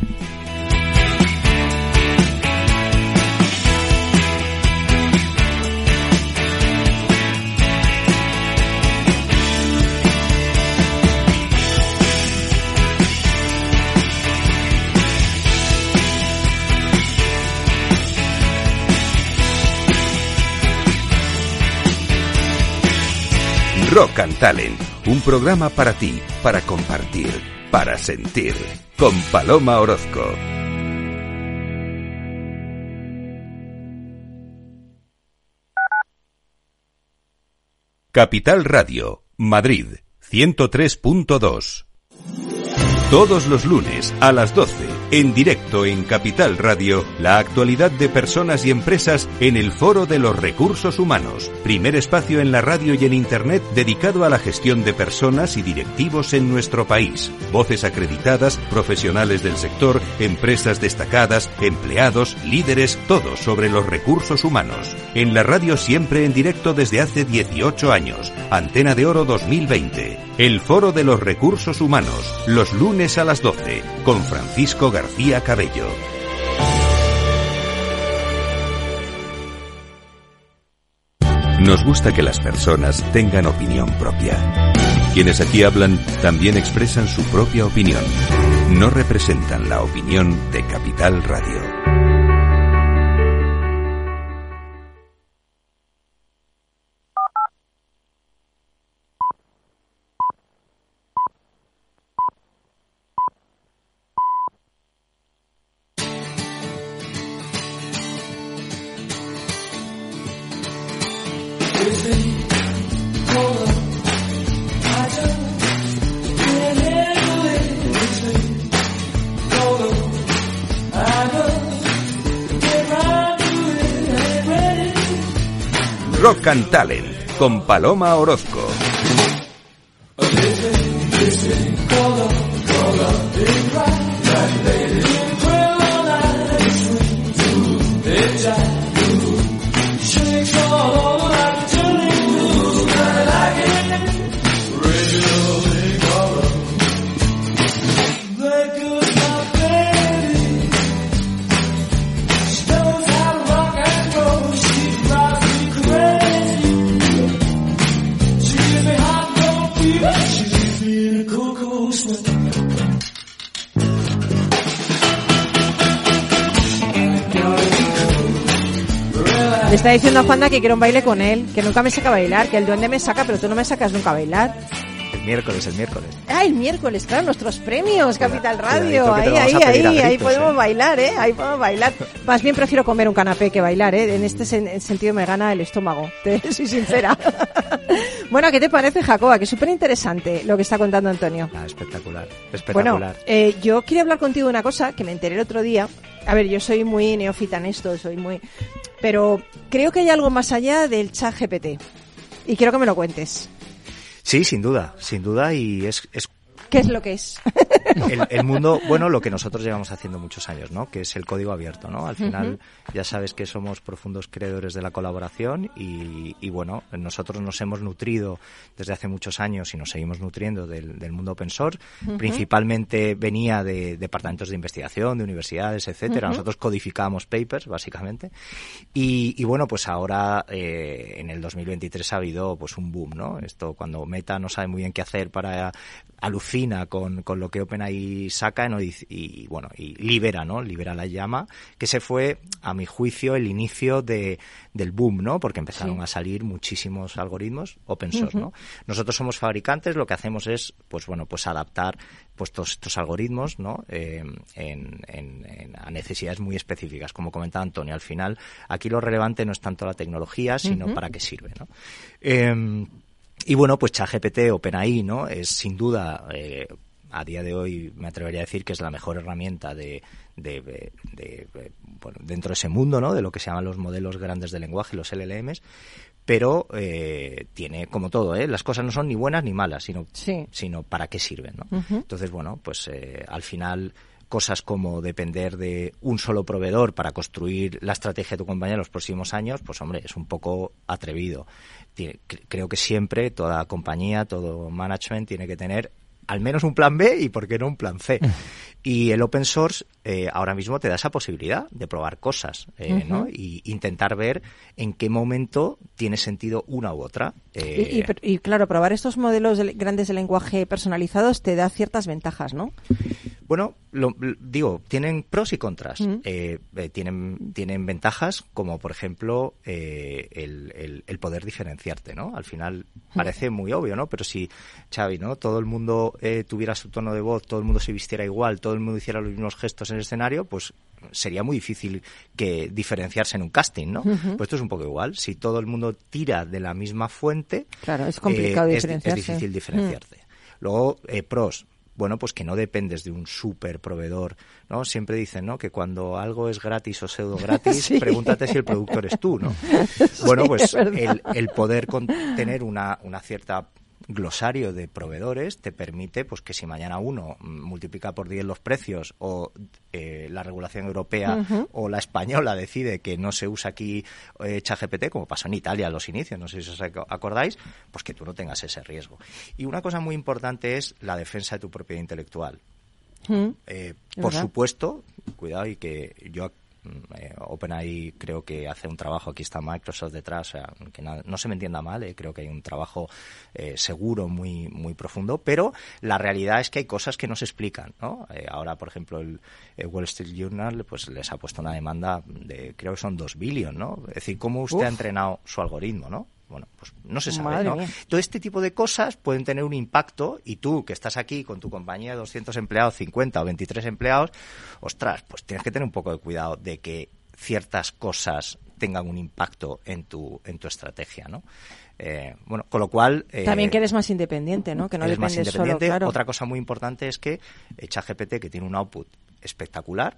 [SPEAKER 2] Rock un programa para ti, para compartir, para sentir, con Paloma Orozco. Capital Radio, Madrid, 103.2. Todos los lunes a las 12, en directo en Capital Radio, la actualidad de personas y empresas en el Foro de los Recursos Humanos, primer espacio en la radio y en Internet dedicado a la gestión de personas y directivos en nuestro país. Voces acreditadas, profesionales del sector, empresas destacadas, empleados, líderes, todo sobre los recursos humanos. En la radio siempre en directo desde hace 18 años. Antena de Oro 2020. El Foro de los Recursos Humanos, los lunes a las 12, con Francisco García Cabello. Nos gusta que las personas tengan opinión propia. Quienes aquí hablan también expresan su propia opinión. No representan la opinión de Capital Radio. Talent con Paloma Orozco.
[SPEAKER 1] Está diciendo a Juanda que quiero un baile con él, que nunca me saca a bailar, que el duende me saca, pero tú no me sacas nunca a bailar.
[SPEAKER 4] El miércoles, el miércoles.
[SPEAKER 1] Ah, el miércoles, claro, nuestros premios, Capital Radio. Ahí, ahí, ahí, ahí podemos
[SPEAKER 4] ¿eh?
[SPEAKER 1] bailar, ¿eh? Ahí podemos bailar. Más bien prefiero comer un canapé que bailar, ¿eh? En este sen- sentido me gana el estómago, te [LAUGHS] soy sincera. [LAUGHS] bueno, ¿qué te parece, Jacoba? Que es súper interesante lo que está contando Antonio.
[SPEAKER 4] Ah, espectacular,
[SPEAKER 1] Bueno,
[SPEAKER 4] espectacular.
[SPEAKER 1] eh, yo quería hablar contigo de una cosa que me enteré el otro día. A ver, yo soy muy neófita en esto, soy muy... Pero creo que hay algo más allá del chat GPT. Y quiero que me lo cuentes.
[SPEAKER 4] Sí, sin duda, sin duda, y es, es
[SPEAKER 1] ¿Qué es lo que es? [LAUGHS]
[SPEAKER 4] el, el mundo, bueno, lo que nosotros llevamos haciendo muchos años, ¿no? Que es el código abierto, ¿no? Al final, ya sabes que somos profundos creedores de la colaboración y, y, bueno, nosotros nos hemos nutrido desde hace muchos años y nos seguimos nutriendo del, del mundo open source. Principalmente venía de departamentos de investigación, de universidades, etcétera. Nosotros codificábamos papers, básicamente. Y, y bueno, pues ahora, eh, en el 2023 ha habido pues un boom, ¿no? Esto cuando Meta no sabe muy bien qué hacer para alucina con, con lo que OpenAI saca ¿no? y, y, bueno y libera no libera la llama que se fue a mi juicio el inicio de, del boom no porque empezaron
[SPEAKER 1] Sí.
[SPEAKER 4] a salir muchísimos algoritmos open source no nosotros somos fabricantes lo que hacemos es pues bueno pues adaptar pues todos estos algoritmos no Eh, en, en- en- a necesidades muy específicas. Como comentaba Antonio al final aquí lo relevante no es tanto la tecnología sino para qué sirve no Em, y bueno, pues ChatGPT, OpenAI, ¿no? Es sin duda, eh, a día de hoy me atrevería a decir que es la mejor herramienta de, de, de- de- de- bueno, dentro de ese mundo, ¿no? De lo que se llaman los modelos grandes de lenguaje, los LLMs. Pero eh, tiene, como todo, ¿eh? las cosas no son ni buenas ni malas, sino,
[SPEAKER 1] Sí.
[SPEAKER 4] sino para qué sirven. ¿no? Entonces, bueno, pues eh, al final cosas como depender de un solo proveedor para construir la estrategia de tu compañía en los próximos años, pues hombre, es un poco atrevido. Tiene- cre- creo que siempre toda compañía, todo management tiene que tener al menos un plan B y por qué no un plan C. [LAUGHS] Y el open source eh, ahora mismo te da esa posibilidad de probar cosas, eh, ¿no? Y intentar ver en qué momento tiene sentido una u otra.
[SPEAKER 1] Y,
[SPEAKER 4] Eh,
[SPEAKER 1] y- y, claro, probar estos modelos de- grandes de lenguaje personalizados te da ciertas ventajas, ¿no?
[SPEAKER 4] Bueno, lo- digo, tienen pros y contras. Eh, tienen, tienen ventajas como, por ejemplo, eh, el, el- el poder diferenciarte, ¿no? Al final parece muy obvio, ¿no? Pero si, Xavi, ¿no? Todo el mundo eh, tuviera su tono de voz, todo el mundo se vistiera igual, todo el mundo hiciera los mismos gestos en el escenario, pues sería muy difícil que diferenciarse en un casting, ¿no? Pues esto es un poco igual. Si todo el mundo tira de la misma fuente,
[SPEAKER 1] Claro, es complicado
[SPEAKER 4] eh, es-
[SPEAKER 1] diferenciarse.
[SPEAKER 4] Es, difícil diferenciarte. Luego, eh, pros. Bueno, pues que no dependes de un super proveedor, ¿no? Siempre dicen, ¿no? Que cuando algo es gratis o pseudo gratis, [LAUGHS]
[SPEAKER 1] Sí.
[SPEAKER 4] pregúntate si el producto eres tú, ¿no? [LAUGHS] Bueno, pues
[SPEAKER 1] es
[SPEAKER 4] el poder con- tener una, una cierta glosario de proveedores te permite pues que si mañana uno mm, multiplica por 10 los precios o eh, la regulación europea o la española decide que no se usa aquí eh, ChatGPT como pasó en Italia a los inicios, no sé si os ac- acordáis, pues que tú no tengas ese riesgo. Y una cosa muy importante es la defensa de tu propiedad intelectual. Eh, por
[SPEAKER 1] verdad.
[SPEAKER 4] supuesto, cuidado y que yo eh, OpenAI creo que hace un trabajo, aquí está Microsoft detrás, o sea, que no se me entienda mal, eh, creo que hay un trabajo eh, seguro, muy, muy profundo, pero la realidad es que hay cosas que no se explican, ¿no? Eh, ahora, por ejemplo, el, el Wall Street Journal pues les ha puesto una demanda de, creo que son 2 billion, ¿no? Es decir, ¿cómo usted
[SPEAKER 1] Uf.
[SPEAKER 4] ha entrenado su algoritmo, no? Bueno, pues no se sabe, ¿no? Todo este tipo de cosas pueden tener un impacto y tú que estás aquí con tu compañía de 200 empleados, 50 o 23 empleados, ostras, pues tienes que tener un poco de cuidado de que ciertas cosas tengan un impacto en tu en tu estrategia, ¿no? Eh, bueno, con lo cual eh,
[SPEAKER 1] También que eres más independiente, ¿no? Que no
[SPEAKER 4] eres más
[SPEAKER 1] solo,
[SPEAKER 4] independiente.
[SPEAKER 1] claro.
[SPEAKER 4] Otra cosa muy importante es que eh, ChatGPT, que tiene un output espectacular,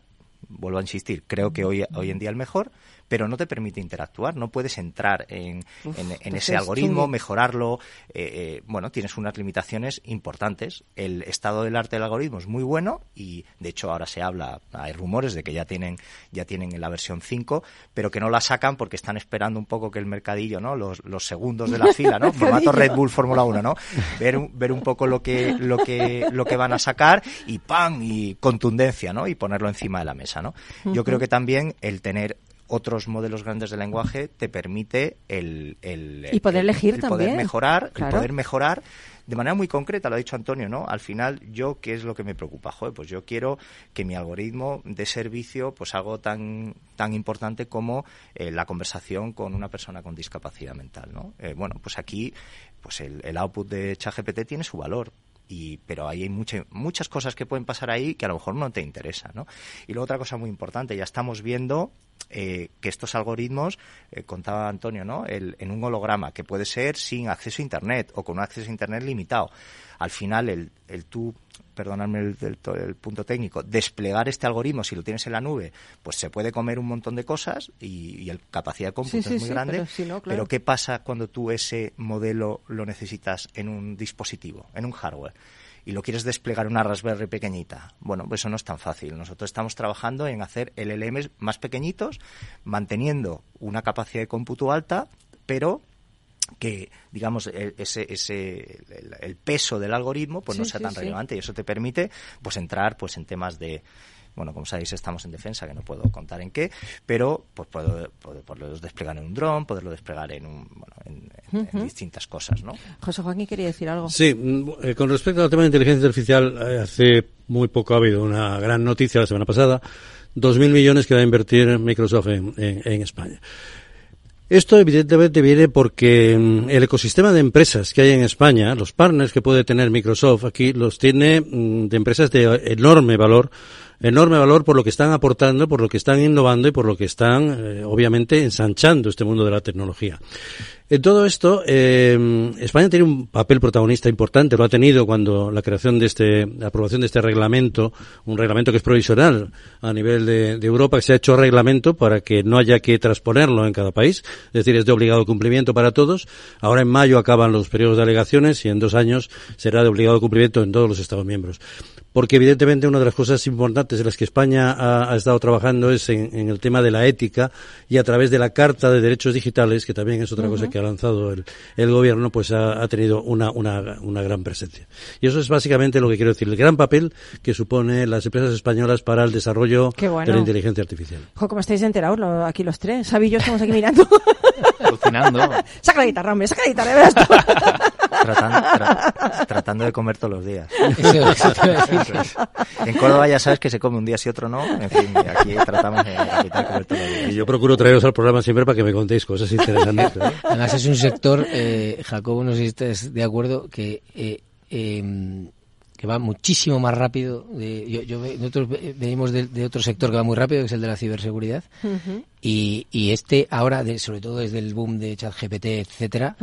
[SPEAKER 4] vuelvo a insistir, creo que hoy, hoy en día el mejor, pero no te permite interactuar, no puedes entrar en,
[SPEAKER 1] Uf,
[SPEAKER 4] en- en
[SPEAKER 1] entonces
[SPEAKER 4] ese algoritmo, mejorarlo, eh, eh, bueno, tienes unas limitaciones importantes. El estado del arte del algoritmo es muy bueno y de hecho ahora se habla, hay rumores de que ya tienen, ya tienen en la versión 5, pero que no la sacan porque están esperando un poco que el mercadillo, ¿no? Los, los segundos de la [LAUGHS] fila, ¿no? Formato Red Bull Fórmula 1, ¿no? Ver, un- ver un poco lo que, lo que, lo que van a sacar y ¡pam! y contundencia, ¿no? Y ponerlo encima de la mesa, ¿no? Yo creo que también el tener otros modelos grandes de lenguaje te permite el, el
[SPEAKER 1] Y poder
[SPEAKER 4] el-
[SPEAKER 1] elegir
[SPEAKER 4] el
[SPEAKER 1] también.
[SPEAKER 4] poder mejorar,
[SPEAKER 1] Claro.
[SPEAKER 4] el poder mejorar de manera muy concreta, lo ha dicho Antonio, ¿no? Al final, yo, ¿qué es lo que me preocupa? Joder, pues yo quiero que mi algoritmo de servicio, pues algo tan, tan importante como eh, la conversación con una persona con discapacidad mental, ¿no? Eh, bueno, pues aquí, pues el, el output de ChatGPT tiene su valor. Y, pero ahí hay mucha- muchas cosas que pueden pasar ahí que a lo mejor no te interesan, ¿no? Y luego otra cosa muy importante, ya estamos viendo eh, que estos algoritmos, eh, contaba Antonio, ¿no? El- en un holograma, que puede ser sin acceso a Internet o con un acceso a Internet limitado. Al final, el, el tú, perdonadme el, el el punto técnico, desplegar este algoritmo, si lo tienes en la nube, pues se puede comer un montón de cosas y, y el capacidad de cómputo
[SPEAKER 1] Sí, sí,
[SPEAKER 4] es muy
[SPEAKER 1] sí,
[SPEAKER 4] grande.
[SPEAKER 1] pero si no, claro.
[SPEAKER 4] pero ¿qué pasa cuando tú ese modelo lo necesitas en un dispositivo, en un hardware? Y lo quieres desplegar en una Raspberry pequeñita. Bueno, pues eso no es tan fácil. Nosotros estamos trabajando en hacer LLMs más pequeñitos, manteniendo una capacidad de cómputo alta, pero que digamos e- ese, ese el, el peso del algoritmo pues no sea tan
[SPEAKER 1] sí.
[SPEAKER 4] relevante y eso te permite pues entrar pues en temas de bueno, como sabéis, estamos en defensa, que no puedo contar en qué, pero pues puedo, puedo poderlo desplegar en un dron, poderlo desplegar en, un, bueno, en, en- en distintas cosas, ¿no?
[SPEAKER 1] José Joaquín quería decir algo.
[SPEAKER 5] Sí, mm, eh, con respecto al tema de inteligencia artificial, eh, hace muy poco ha habido una gran noticia la semana pasada, 2.000 millones que va a invertir Microsoft en, en- en España. Esto evidentemente viene porque mm, el ecosistema de empresas que hay en España, los partners que puede tener Microsoft aquí, los tiene mm, de empresas de enorme valor, enorme valor por lo que están aportando, por lo que están innovando y por lo que están, eh, obviamente, ensanchando este mundo de la tecnología. En todo esto, eh, España tiene un papel protagonista importante, lo ha tenido cuando la creación de este, la aprobación de este reglamento, un reglamento que es provisional a nivel de, de Europa, que se ha hecho reglamento para que no haya que transponerlo en cada país, es decir, es de obligado cumplimiento para todos. Ahora en mayo acaban los periodos de alegaciones y en dos años será de obligado cumplimiento en todos los Estados miembros. Porque evidentemente una de las cosas importantes en las que España ha, ha estado trabajando es en, en el tema de la ética y a través de la Carta de Derechos Digitales, que también es otra cosa que ha lanzado el, el gobierno, pues ha, ha tenido una, una, una gran presencia. Y eso es básicamente lo que quiero decir, el gran papel que supone las empresas españolas para el desarrollo
[SPEAKER 1] bueno.
[SPEAKER 5] de la inteligencia artificial.
[SPEAKER 1] Jo, ¿cómo estáis enterados lo- aquí los tres? Y yo estamos aquí mirando. [LAUGHS]
[SPEAKER 6] Alucinando. [LAUGHS]
[SPEAKER 1] saca la guitarra, hombre, saca la guitarra, verás tú. [LAUGHS]
[SPEAKER 4] Tratando, tra- tratando de comer todos los días. [LAUGHS]
[SPEAKER 3] Eso- eso
[SPEAKER 4] es. En Córdoba ya sabes que se come un día sí otro no. En fin, aquí tratamos de evitar comer todos los días.
[SPEAKER 5] Y yo procuro traeros al programa siempre para que me contéis cosas interesantes. ¿eh? [LAUGHS]
[SPEAKER 3] Además es un sector, eh, Jacobo, no sé si estás de acuerdo, que eh, eh, que va muchísimo más rápido. De, yo, yo ve- nosotros ve- venimos de, de otro sector que va muy rápido, que es el de la ciberseguridad. Y, y este ahora, de- sobre todo desde el boom de ChatGPT, etcétera,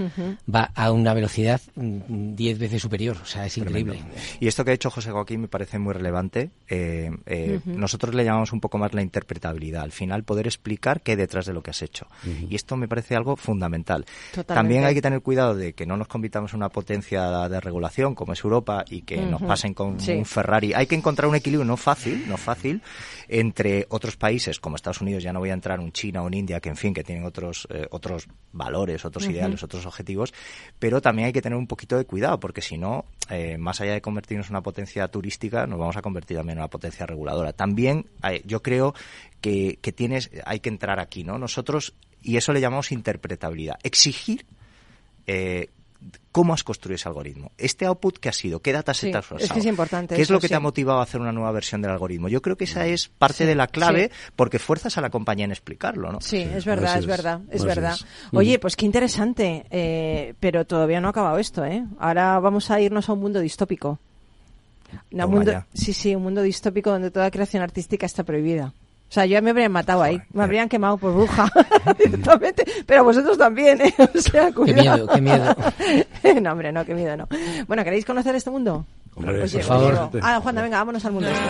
[SPEAKER 3] va a una velocidad mm, 10 veces superior. O sea, es increíble.
[SPEAKER 4] Y esto que ha hecho José Joaquín me parece muy relevante. Eh, eh, Nosotros le llamamos un poco más la interpretabilidad. Al final, poder explicar qué hay detrás de lo que has hecho. Y esto me parece algo fundamental.
[SPEAKER 1] Totalmente.
[SPEAKER 4] También hay que tener cuidado de que no nos convirtamos en una potencia de regulación como es Europa y que nos pasen con
[SPEAKER 1] Sí.
[SPEAKER 4] un Ferrari. Hay que encontrar un equilibrio no fácil, no fácil, entre otros países como Estados Unidos, ya no voy a entrar en China o en India, que en fin, que tienen otros, eh, otros valores, otros ideales, otros objetivos, pero también hay que tener un poquito de cuidado, porque si no, eh, más allá de convertirnos en una potencia turística, nos vamos a convertir también en una potencia reguladora. También eh, yo creo que, que tienes, hay que entrar aquí, ¿no? Nosotros, y eso le llamamos interpretabilidad, exigir eh, cómo has construido ese algoritmo. Este output que ha sido, qué datasets
[SPEAKER 1] Sí,
[SPEAKER 4] has
[SPEAKER 1] es que
[SPEAKER 4] usado?
[SPEAKER 1] es importante
[SPEAKER 4] ¿Qué es lo que
[SPEAKER 1] sí.
[SPEAKER 4] te ha motivado a hacer una nueva versión del algoritmo? Yo creo que esa es parte de la clave porque fuerzas a la compañía en explicarlo, ¿no?
[SPEAKER 1] Sí, es verdad, es verdad, es verdad. Oye, pues qué interesante, eh, pero todavía no ha acabado esto, ¿eh? Ahora vamos a irnos a un mundo distópico. No, un
[SPEAKER 4] Toma
[SPEAKER 1] mundo,
[SPEAKER 4] ya.
[SPEAKER 1] sí, sí, un mundo distópico donde toda creación artística está prohibida. O sea, yo ya me habrían matado ahí, me habrían quemado por bruja [LAUGHS] directamente, pero vosotros también, ¿eh? [LAUGHS] O sea,
[SPEAKER 3] Qué
[SPEAKER 1] cuidado.
[SPEAKER 3] miedo, qué miedo. [LAUGHS]
[SPEAKER 1] no, hombre, no, qué miedo, no. Bueno, ¿queréis conocer este mundo?
[SPEAKER 5] Hombre,
[SPEAKER 1] Pues
[SPEAKER 5] por
[SPEAKER 1] llego,
[SPEAKER 3] favor.
[SPEAKER 1] llego. Ah, Juanda, venga, vámonos al mundo este.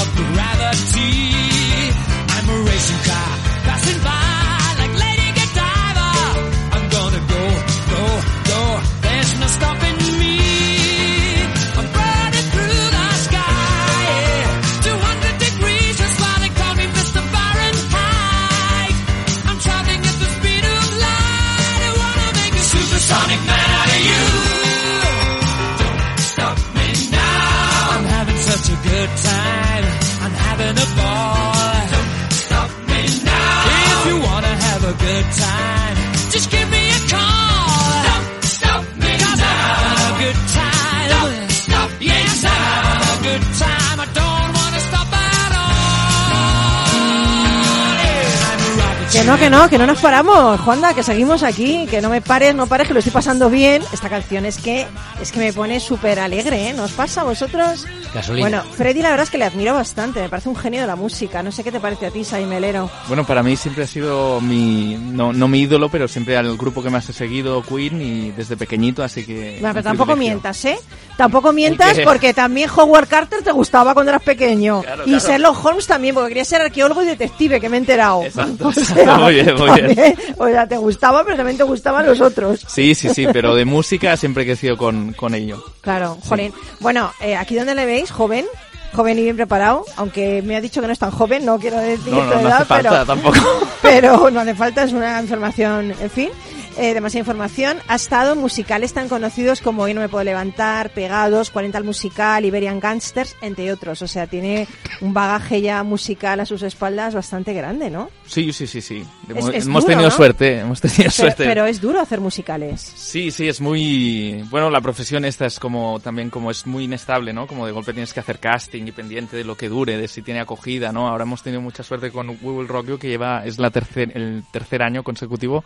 [SPEAKER 7] No,
[SPEAKER 1] que no, que no nos paramos, Juanda, que seguimos aquí, que no me pares, no pares, que lo estoy pasando bien. Esta canción es que es que me pone súper alegre, ¿eh? ¿Nos pasa a vosotros?
[SPEAKER 3] Gasolina.
[SPEAKER 1] Bueno, Freddy la verdad es que le admiro bastante, me parece un genio de la música. No sé qué te parece a ti, Melero.
[SPEAKER 6] Bueno, para mí siempre ha sido mi, no, no mi ídolo, pero siempre al grupo que más he seguido, Queen, y desde pequeñito, así que...
[SPEAKER 1] Bueno, pero tampoco
[SPEAKER 6] privilegio.
[SPEAKER 1] mientas, ¿eh? Tampoco mientas porque también Howard Carter te gustaba cuando eras pequeño.
[SPEAKER 6] Claro,
[SPEAKER 1] y
[SPEAKER 6] claro.
[SPEAKER 1] Sherlock Holmes también, porque quería ser arqueólogo y detective, que me he enterado.
[SPEAKER 6] Exacto, [LAUGHS]
[SPEAKER 1] O [LAUGHS] sea,
[SPEAKER 6] exacto, muy bien, muy bien.
[SPEAKER 1] también, O sea, te gustaba, pero también te gustaban los otros.
[SPEAKER 6] Sí, sí, sí, pero de música siempre he crecido con, con ello.
[SPEAKER 1] Claro, jolín. Bueno, eh, aquí donde le veis, joven, joven y bien preparado, aunque me ha dicho que no es tan joven, no quiero decir
[SPEAKER 6] No, no,
[SPEAKER 1] tu
[SPEAKER 6] no
[SPEAKER 1] edad,
[SPEAKER 6] hace falta
[SPEAKER 1] pero,
[SPEAKER 6] tampoco. [LAUGHS]
[SPEAKER 1] pero no hace falta, es una información, en fin. Eh, demasiada información. Ha estado en musicales tan conocidos como Hoy no me puedo levantar, Pegados, 40 al musical, Iberian Gangsters, entre otros. O sea, tiene un bagaje ya musical a sus espaldas bastante grande, ¿no?
[SPEAKER 6] Sí, sí, sí, sí.
[SPEAKER 1] Es-
[SPEAKER 6] hemos
[SPEAKER 1] es
[SPEAKER 6] hemos
[SPEAKER 1] duro,
[SPEAKER 6] tenido
[SPEAKER 1] ¿no?
[SPEAKER 6] suerte, hemos tenido
[SPEAKER 1] Pero,
[SPEAKER 6] suerte.
[SPEAKER 1] pero es duro hacer musicales.
[SPEAKER 6] Sí, sí, es muy... Bueno, la profesión esta es como también como es muy inestable, ¿no? Como de golpe tienes que hacer casting y pendiente de lo que dure, de si tiene acogida, ¿no? Ahora hemos tenido mucha suerte con We Will Rock You, que lleva, es la tercer, el tercer año consecutivo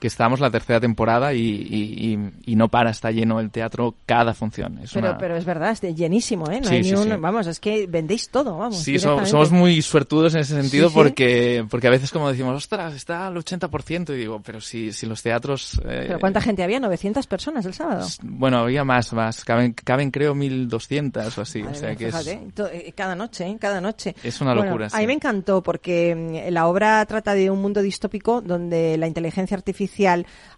[SPEAKER 6] que estamos, la tercera temporada, y, y, y- y no para, está lleno el teatro cada función. Es
[SPEAKER 1] Pero,
[SPEAKER 6] una-
[SPEAKER 1] pero es verdad, es llenísimo, ¿eh? No
[SPEAKER 6] Sí,
[SPEAKER 1] hay
[SPEAKER 6] sí,
[SPEAKER 1] ni un,
[SPEAKER 6] sí.
[SPEAKER 1] vamos, es que vendéis todo, vamos.
[SPEAKER 6] Sí, so-
[SPEAKER 1] directamente.
[SPEAKER 6] somos muy suertudos en ese sentido porque porque a veces como decimos, ostras, está al 80% y digo, pero si, si los teatros... eh,
[SPEAKER 1] ¿Pero cuánta gente había? ¿900 personas el sábado?
[SPEAKER 6] Bueno, había más, más. Caben, caben creo 1200 o así.
[SPEAKER 1] Madre
[SPEAKER 6] o sea que es,
[SPEAKER 1] fíjate, to- eh, cada noche, ¿eh? cada noche.
[SPEAKER 6] es una
[SPEAKER 1] Bueno,
[SPEAKER 6] locura.
[SPEAKER 1] A mí me encantó porque mm, la obra trata de un mundo distópico donde la inteligencia artificial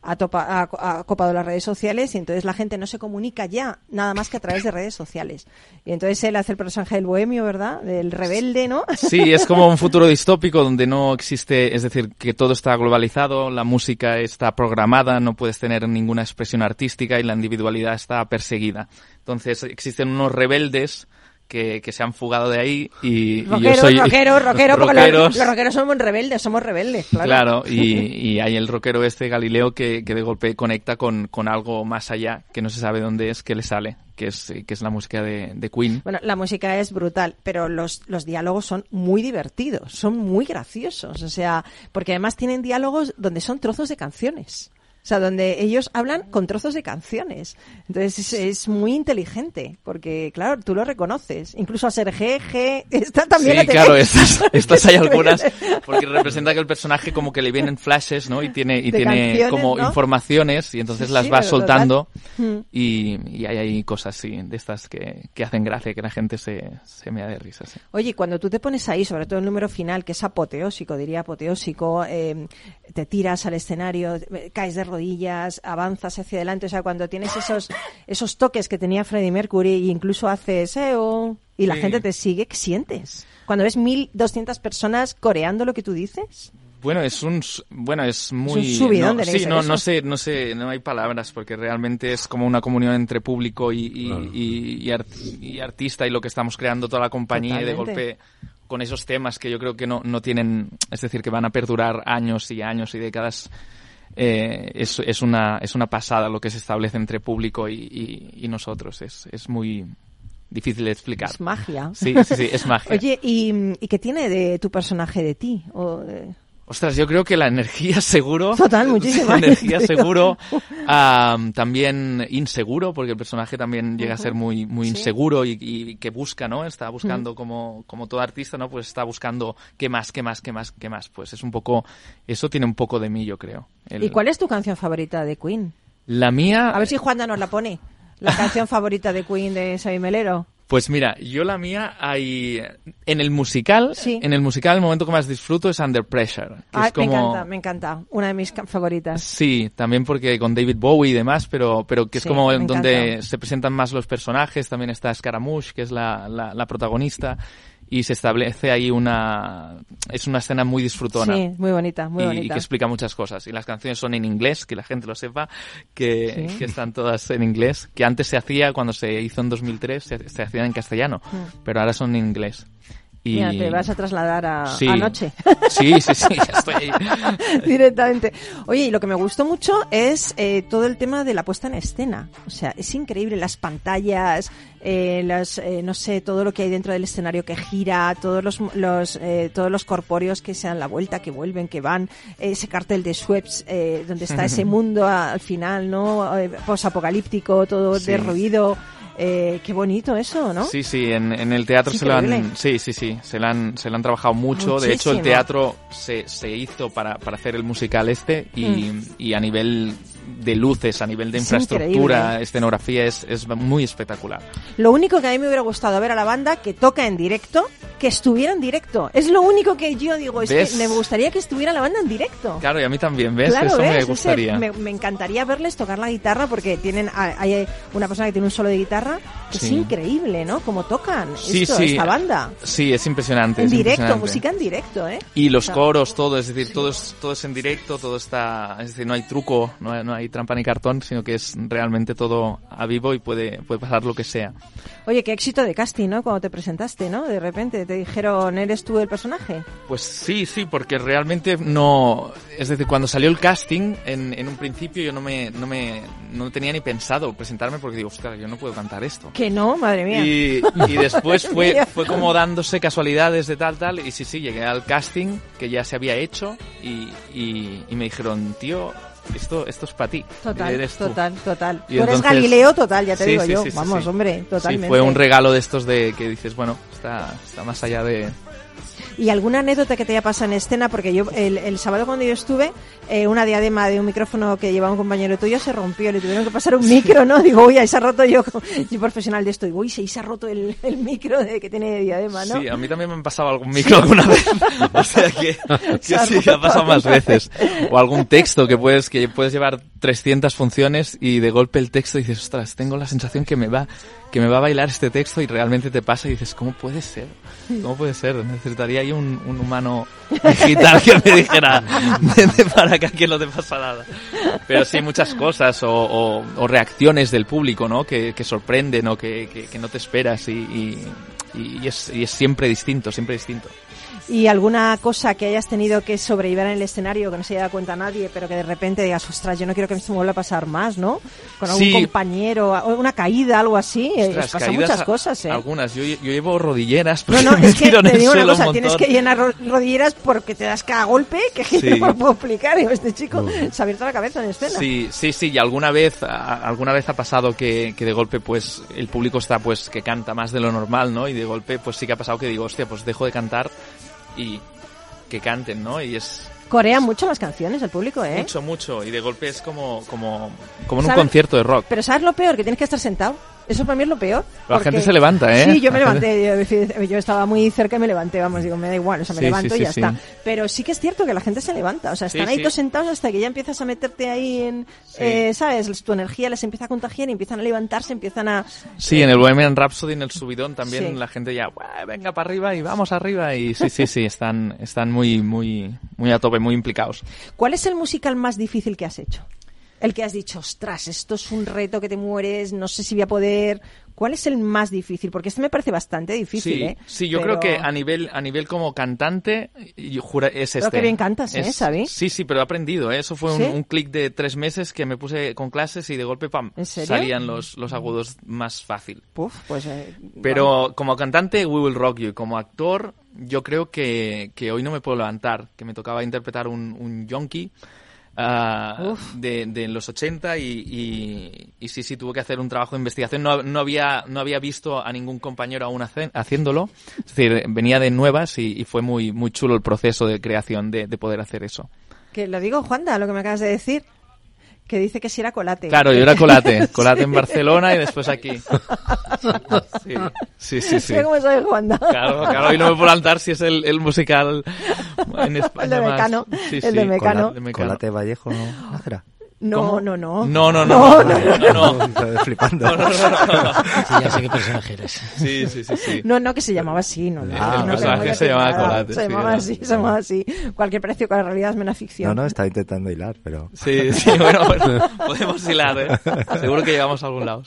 [SPEAKER 1] ha, topa- ha- ha copado las redes sociales y entonces la gente no se comunica ya nada más que a través de redes sociales. Y entonces él hace el personaje del bohemio, ¿verdad? Del rebelde, ¿no?
[SPEAKER 6] Sí, es como un futuro [LAUGHS] distópico donde no existe, es decir, que todo está globalizado, la música está programada, no puedes tener ninguna expresión artística y la individualidad está perseguida. Entonces existen unos rebeldes que, que se han fugado de ahí y, y yo soy...
[SPEAKER 1] rockeros, rockeros, porque los- los rockeros somos rebeldes, somos rebeldes, claro.
[SPEAKER 6] Claro, y, [LAUGHS] y hay el rockero este Galileo que, que de golpe conecta con, con algo más allá, que no se sabe dónde es, que le sale, que es, que es la música de, de Queen.
[SPEAKER 1] Bueno, la música es brutal, pero los, los diálogos son muy divertidos, son muy graciosos, o sea, porque además tienen diálogos donde son trozos de canciones. O sea, donde ellos hablan con trozos de canciones. Entonces es, es muy inteligente, porque claro, tú lo reconoces. Incluso a Sergé G, esta también
[SPEAKER 6] sí,
[SPEAKER 1] la
[SPEAKER 6] claro, estas, [LAUGHS] estas hay algunas, [LAUGHS] porque representa que el personaje como que le vienen flashes, ¿no? Y tiene, y tiene como
[SPEAKER 1] ¿no?
[SPEAKER 6] informaciones y entonces
[SPEAKER 1] Sí,
[SPEAKER 6] las
[SPEAKER 1] sí,
[SPEAKER 6] va soltando
[SPEAKER 1] total. Mm.
[SPEAKER 6] y, y hay ahí cosas, sí, de estas que, que hacen gracia, que la gente se, se mea de risa, sí.
[SPEAKER 1] Oye, cuando tú te pones ahí, sobre todo el número final, que es apoteósico, diría apoteósico, eh, te tiras al escenario, eh, caes de rodillas, avanzas hacia adelante, o sea, cuando tienes esos, esos toques que tenía Freddie Mercury e incluso haces EO y la
[SPEAKER 6] Sí.
[SPEAKER 1] gente te sigue, ¿qué sientes? Cuando ves 1200 personas coreando lo que tú dices.
[SPEAKER 6] Bueno, es un bueno, es muy
[SPEAKER 1] subidón
[SPEAKER 6] no,
[SPEAKER 1] tenéis
[SPEAKER 6] sí, no, sé, no sé, no hay palabras porque realmente es como una comunión entre público y, y,
[SPEAKER 5] Claro.
[SPEAKER 6] y- y art- y artista y lo que estamos creando toda la compañía y de golpe con esos temas que yo creo que no, no tienen, es decir, que van a perdurar años y años y décadas. Eh, es, es una es una pasada lo que se establece entre público y, y- y nosotros. Es, es muy difícil de explicar.
[SPEAKER 1] Es magia.
[SPEAKER 6] Sí, sí, sí, es [LAUGHS] magia.
[SPEAKER 1] Oye, ¿y, ¿y qué tiene de tu personaje de ti? O, eh,
[SPEAKER 6] Ostras, yo creo que la energía seguro.
[SPEAKER 1] Total, muchísima. [LAUGHS]
[SPEAKER 6] energía seguro. am, también inseguro, porque el personaje también llega a ser muy, muy
[SPEAKER 1] Sí.
[SPEAKER 6] inseguro y, y que busca, ¿no? Está buscando como, como todo artista, ¿no? Pues está buscando qué más, qué más, qué más, qué más. Pues es un poco, eso tiene un poco de mí, yo creo. El-
[SPEAKER 1] ¿Y cuál es tu canción favorita de Queen?
[SPEAKER 6] La mía...
[SPEAKER 1] A ver si Juanda nos la pone. La canción favorita de Queen de Xavi Melero.
[SPEAKER 6] Pues mira, yo la mía hay en el musical,
[SPEAKER 1] Sí.
[SPEAKER 6] en el musical el momento que más disfruto es Under Pressure, es como
[SPEAKER 1] Me encanta, me encanta. Una de mis favoritas.
[SPEAKER 6] Sí, también porque con David Bowie y demás, pero, pero que es
[SPEAKER 1] Sí,
[SPEAKER 6] como donde
[SPEAKER 1] encanta.
[SPEAKER 6] se presentan más los personajes, también está Scaramouche, que es la, la, la protagonista, y se establece ahí una... es una escena muy disfrutona.
[SPEAKER 1] Sí, muy bonita, muy
[SPEAKER 6] y, y
[SPEAKER 1] bonita.
[SPEAKER 6] que explica muchas cosas. Y las canciones son en inglés, que la gente lo sepa, que,
[SPEAKER 1] Sí.
[SPEAKER 6] que están todas en inglés, que antes se hacía, cuando se hizo en 2003, se, se hacían en castellano, pero ahora son en inglés. Y...
[SPEAKER 1] Mira, te vas a trasladar a
[SPEAKER 6] Sí.
[SPEAKER 1] anoche.
[SPEAKER 6] Sí, sí, sí, ya estoy ahí. [LAUGHS]
[SPEAKER 1] Directamente. Oye, y lo que me gustó mucho es eh, todo el tema de la puesta en escena. O sea, es increíble las pantallas, eh, las, eh, no sé, todo lo que hay dentro del escenario que gira, todos los, los eh, todos los corpóreos que se dan la vuelta, que vuelven, que van, ese cartel de Schweppes, eh, donde está ese [LAUGHS] mundo al final, ¿no? Eh, posapocalíptico, todo
[SPEAKER 6] Sí.
[SPEAKER 1] derruido. Eh, qué bonito eso, ¿no?
[SPEAKER 6] Sí, sí, en, en el teatro se lo han, sí, sí, sí, se lo han, se lo han trabajado mucho. De hecho, el teatro se, se hizo para, para hacer el musical este y,
[SPEAKER 1] Mm.
[SPEAKER 6] y a nivel de luces, a nivel de
[SPEAKER 1] Es
[SPEAKER 6] infraestructura,
[SPEAKER 1] increíble.
[SPEAKER 6] escenografía es, es muy espectacular.
[SPEAKER 1] Lo único que a mí me hubiera gustado ver a la banda que toca en directo, que estuviera en directo. Es lo único que yo digo, es
[SPEAKER 6] ¿Ves?
[SPEAKER 1] que me gustaría que estuviera la banda en directo.
[SPEAKER 6] Claro, y a mí también, ¿ves?
[SPEAKER 1] Claro,
[SPEAKER 6] Eso
[SPEAKER 1] ¿ves?
[SPEAKER 6] me
[SPEAKER 1] Ese-
[SPEAKER 6] gustaría.
[SPEAKER 1] me, me encantaría verles tocar la guitarra porque tienen hay una persona que tiene un solo de guitarra que es
[SPEAKER 6] Sí.
[SPEAKER 1] increíble, ¿no? Como tocan
[SPEAKER 6] Sí,
[SPEAKER 1] esto,
[SPEAKER 6] sí.
[SPEAKER 1] esta banda.
[SPEAKER 6] Sí, es impresionante.
[SPEAKER 1] En
[SPEAKER 6] es
[SPEAKER 1] directo,
[SPEAKER 6] impresionante.
[SPEAKER 1] música en directo, ¿eh?
[SPEAKER 6] Y los
[SPEAKER 1] O sea,
[SPEAKER 6] coros, todo, es decir, todo, es, todo es en directo, todo está, es decir, no hay truco, no hay, no hay trampa ni cartón, sino que es realmente todo a vivo y puede, puede pasar lo que sea.
[SPEAKER 1] Oye, qué éxito de casting, ¿no? Cuando te presentaste, ¿no? De repente te dijeron, ¿eres tú el personaje?
[SPEAKER 6] Pues sí, sí, porque realmente no, es decir, cuando salió el casting, en, en un principio yo no me, no me, no tenía ni pensado presentarme porque digo, ostras, yo no puedo cantar esto.
[SPEAKER 1] Que no, madre mía.
[SPEAKER 6] Y, y [LAUGHS] después fue, fue como dándose casualidades de tal, tal, y sí, sí, llegué al casting que ya se había hecho y, y, y me dijeron, tío, esto, esto es para ti.
[SPEAKER 1] Total,
[SPEAKER 6] eres tú".
[SPEAKER 1] total, total.
[SPEAKER 6] Y
[SPEAKER 1] tú eres
[SPEAKER 6] entonces-
[SPEAKER 1] Galileo total, ya te
[SPEAKER 6] Sí,
[SPEAKER 1] digo
[SPEAKER 6] sí,
[SPEAKER 1] yo.
[SPEAKER 6] sí,
[SPEAKER 1] Vamos, hombre, totalmente.
[SPEAKER 6] Fue un regalo de estos de que dices, bueno, está, está más allá de...
[SPEAKER 1] ¿Y alguna anécdota que te haya pasado en escena? Porque yo el, el sábado cuando yo estuve, eh, una diadema de un micrófono que llevaba un compañero tuyo se rompió, le tuvieron que pasar un micro, ¿no? Digo, uy, ahí se ha roto yo, [LAUGHS] yo profesional de esto, digo, uy, se, se ha roto el, el micro de que tiene diadema, ¿no?
[SPEAKER 6] Sí, a mí también me han pasado algún micro alguna vez. [LAUGHS] o sea que, [LAUGHS] que sí, ha pasado más veces. O algún texto que puedes, que puedes llevar 300 funciones y de golpe el texto dices, ostras, tengo la sensación que me va, que me va a bailar este texto y realmente te pasa y dices, ¿cómo puede ser? ¿Cómo puede ser? Necesitaría ahí un, un humano digital que me dijera, [LAUGHS] vete para acá que no te pasa nada. Pero sí, muchas cosas o, o- o reacciones del público, ¿no? Que, que sorprenden o que, que- que no te esperas y, y- y es, y es siempre distinto, siempre distinto.
[SPEAKER 1] Y alguna cosa que hayas tenido que sobrellevar en el escenario que no se haya dado cuenta nadie, pero que de repente digas, ostras, yo no quiero que esto me vuelva a pasar más, ¿no? Con algún
[SPEAKER 6] Sí.
[SPEAKER 1] compañero, o una caída, algo así. eh,
[SPEAKER 6] Ostras, caídas
[SPEAKER 1] muchas cosas, ¿eh?
[SPEAKER 6] Algunas. Yo, yo llevo rodilleras
[SPEAKER 1] No,
[SPEAKER 6] porque
[SPEAKER 1] no, [LAUGHS] es que te digo una
[SPEAKER 6] un
[SPEAKER 1] tienes que llenar ro- rodilleras porque te das cada golpe que
[SPEAKER 6] Sí.
[SPEAKER 1] no me puedo explicar. Digo, este chico se ha abierto la cabeza en escena.
[SPEAKER 6] Sí, sí, sí, y alguna vez, a- alguna vez ha pasado que, que de golpe pues el público está pues que canta más de lo normal, ¿no? Y de golpe pues sí que ha pasado que digo, hostia, pues dejo de cantar y que canten, ¿no? Y es
[SPEAKER 1] Corea mucho las canciones, el público, ¿eh?
[SPEAKER 6] mucho, mucho, y de golpe es como, como, como en un concierto de rock.
[SPEAKER 1] Pero ¿sabes lo peor? Que tienes que estar sentado. Eso para mí es lo peor.
[SPEAKER 6] La gente se levanta, ¿eh?
[SPEAKER 1] Sí, yo me levanté. Yo, yo estaba muy cerca y me levanté, vamos, digo, me da igual, o sea, me
[SPEAKER 6] Sí,
[SPEAKER 1] levanto
[SPEAKER 6] sí,
[SPEAKER 1] y ya
[SPEAKER 6] sí,
[SPEAKER 1] está. Pero sí que es cierto que la gente se levanta, o sea,
[SPEAKER 6] Sí,
[SPEAKER 1] están ahí
[SPEAKER 6] sí.
[SPEAKER 1] todos sentados hasta que ya empiezas a meterte ahí en, eh, ¿sabes? Tu energía les empieza a contagiar y empiezan a levantarse, empiezan a...
[SPEAKER 6] Sí, en el Bohemian Rhapsody, en el subidón, también
[SPEAKER 1] Sí.
[SPEAKER 6] la gente ya, "Buah, venga para arriba y vamos arriba. Y sí, sí, sí, están, están muy, muy, muy a tope, muy implicados.
[SPEAKER 1] ¿Cuál es el musical más difícil que has hecho? El que has dicho, ostras, esto es un reto que te mueres, no sé si voy a poder. ¿Cuál es el más difícil? Porque este me parece bastante difícil,
[SPEAKER 6] Sí,
[SPEAKER 1] ¿eh?
[SPEAKER 6] sí, yo
[SPEAKER 1] Pero-
[SPEAKER 6] creo que a nivel, a nivel como cantante, yo jura, es este.
[SPEAKER 1] qué bien cantas, ¿eh,
[SPEAKER 6] Es-
[SPEAKER 1] Xavi?
[SPEAKER 6] Sí, sí, pero he aprendido, ¿eh? Eso fue un,
[SPEAKER 1] ¿Sí?
[SPEAKER 6] un clic de tres meses que me puse con clases y de golpe, pam, salían los, los agudos más fácil.
[SPEAKER 1] Puf, pues... eh,
[SPEAKER 6] Pero como cantante, We Will Rock You. Como actor, yo creo que, que hoy no me puedo levantar, que me tocaba interpretar un, un yonki
[SPEAKER 1] Uf.
[SPEAKER 6] de, de los 80 y, y, y sí, sí, tuve que hacer un trabajo de investigación. No, no, había, no había visto a ningún compañero aún hace- haciéndolo. Es decir, venía de nuevas y, y fue muy, muy chulo el proceso de creación de, de poder hacer eso.
[SPEAKER 1] Que lo digo, Juanda, lo que me acabas de decir. Que dice que si era colate.
[SPEAKER 6] Claro, yo era [LAUGHS] colate. Colate en Barcelona y después aquí. Sí, sí, sí. sí.
[SPEAKER 1] Cómo sabe Juanda.
[SPEAKER 6] Claro, claro, y no me puedo altar si es el, el musical en España
[SPEAKER 1] El de
[SPEAKER 6] más.
[SPEAKER 1] Mecano,
[SPEAKER 6] Sí,
[SPEAKER 1] el
[SPEAKER 6] sí,
[SPEAKER 1] de Mecano.
[SPEAKER 6] Cola- de Mecano.
[SPEAKER 4] Colate Vallejo, ¿no?
[SPEAKER 1] No,
[SPEAKER 6] ¿Cómo?
[SPEAKER 1] no, no.
[SPEAKER 6] No, no, no. [LAUGHS] No, no, no. [LAUGHS]
[SPEAKER 4] Estoy flipando.
[SPEAKER 6] No, no, no, no.
[SPEAKER 3] Sí, ya sé qué personaje eres.
[SPEAKER 6] Sí, sí, sí, sí.
[SPEAKER 1] No, no, que se llamaba así, no. no,
[SPEAKER 6] Ah,
[SPEAKER 1] no
[SPEAKER 6] el personaje se llamaba. Colate,
[SPEAKER 1] Se llamaba así, se llamaba así. Cualquier precio con la realidad es menos ficción.
[SPEAKER 4] No, no, estaba intentando hilar, pero...
[SPEAKER 6] Sí, sí, bueno, bueno, podemos hilar, ¿eh? Seguro que llegamos a algún lado.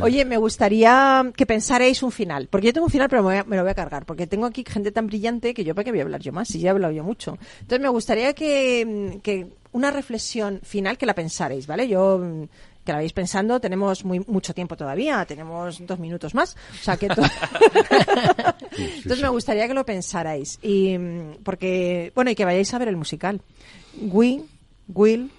[SPEAKER 1] Oye, me gustaría que pensarais un final, porque yo tengo un final, pero me, voy a- me lo voy a cargar, porque tengo aquí gente tan brillante que yo para qué voy a hablar yo más, si ya he hablado yo mucho. Entonces me gustaría que, que una reflexión final que la pensarais, ¿vale? Yo mm, que la vais pensando, tenemos muy mucho tiempo todavía, tenemos dos minutos más, o sea que to- [LAUGHS] [LAUGHS] entonces me gustaría que lo pensarais y mm, porque bueno y que vayáis a ver el musical. We will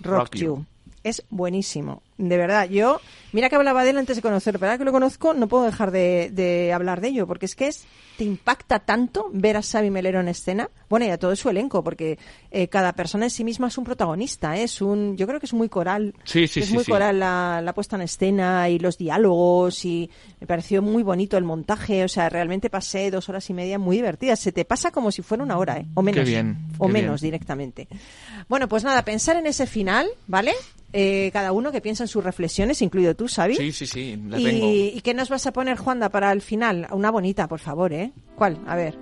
[SPEAKER 1] rock,
[SPEAKER 6] Rock
[SPEAKER 1] you.
[SPEAKER 6] you.
[SPEAKER 1] Es buenísimo, de verdad. Yo, mira que hablaba de él antes de conocerlo, pero ahora que lo conozco no puedo dejar de, de hablar de ello, porque es que es, te impacta tanto ver a Xavi Melero en escena, bueno, y a todo su elenco, porque eh, cada persona en sí misma es un protagonista, ¿eh? es un, yo creo que es muy coral,
[SPEAKER 6] Sí, sí,
[SPEAKER 1] es
[SPEAKER 6] sí,
[SPEAKER 1] muy coral la, la puesta en escena y los diálogos y me pareció muy bonito el montaje, o sea, realmente pasé dos horas y media muy divertidas, se te pasa como si fuera una hora, ¿eh? o menos,
[SPEAKER 6] Qué bien,
[SPEAKER 1] o menos
[SPEAKER 6] bien.
[SPEAKER 1] directamente. Bueno, pues nada, pensar en ese final, ¿vale? Eh, cada uno que piensa en sus reflexiones, incluido tú, Xavi.
[SPEAKER 6] Sí, sí, sí, la tengo.
[SPEAKER 1] ¿Y, ¿Y qué nos vas a poner, Juanda, para el final? Una bonita, por favor, ¿eh? ¿Cuál? A ver.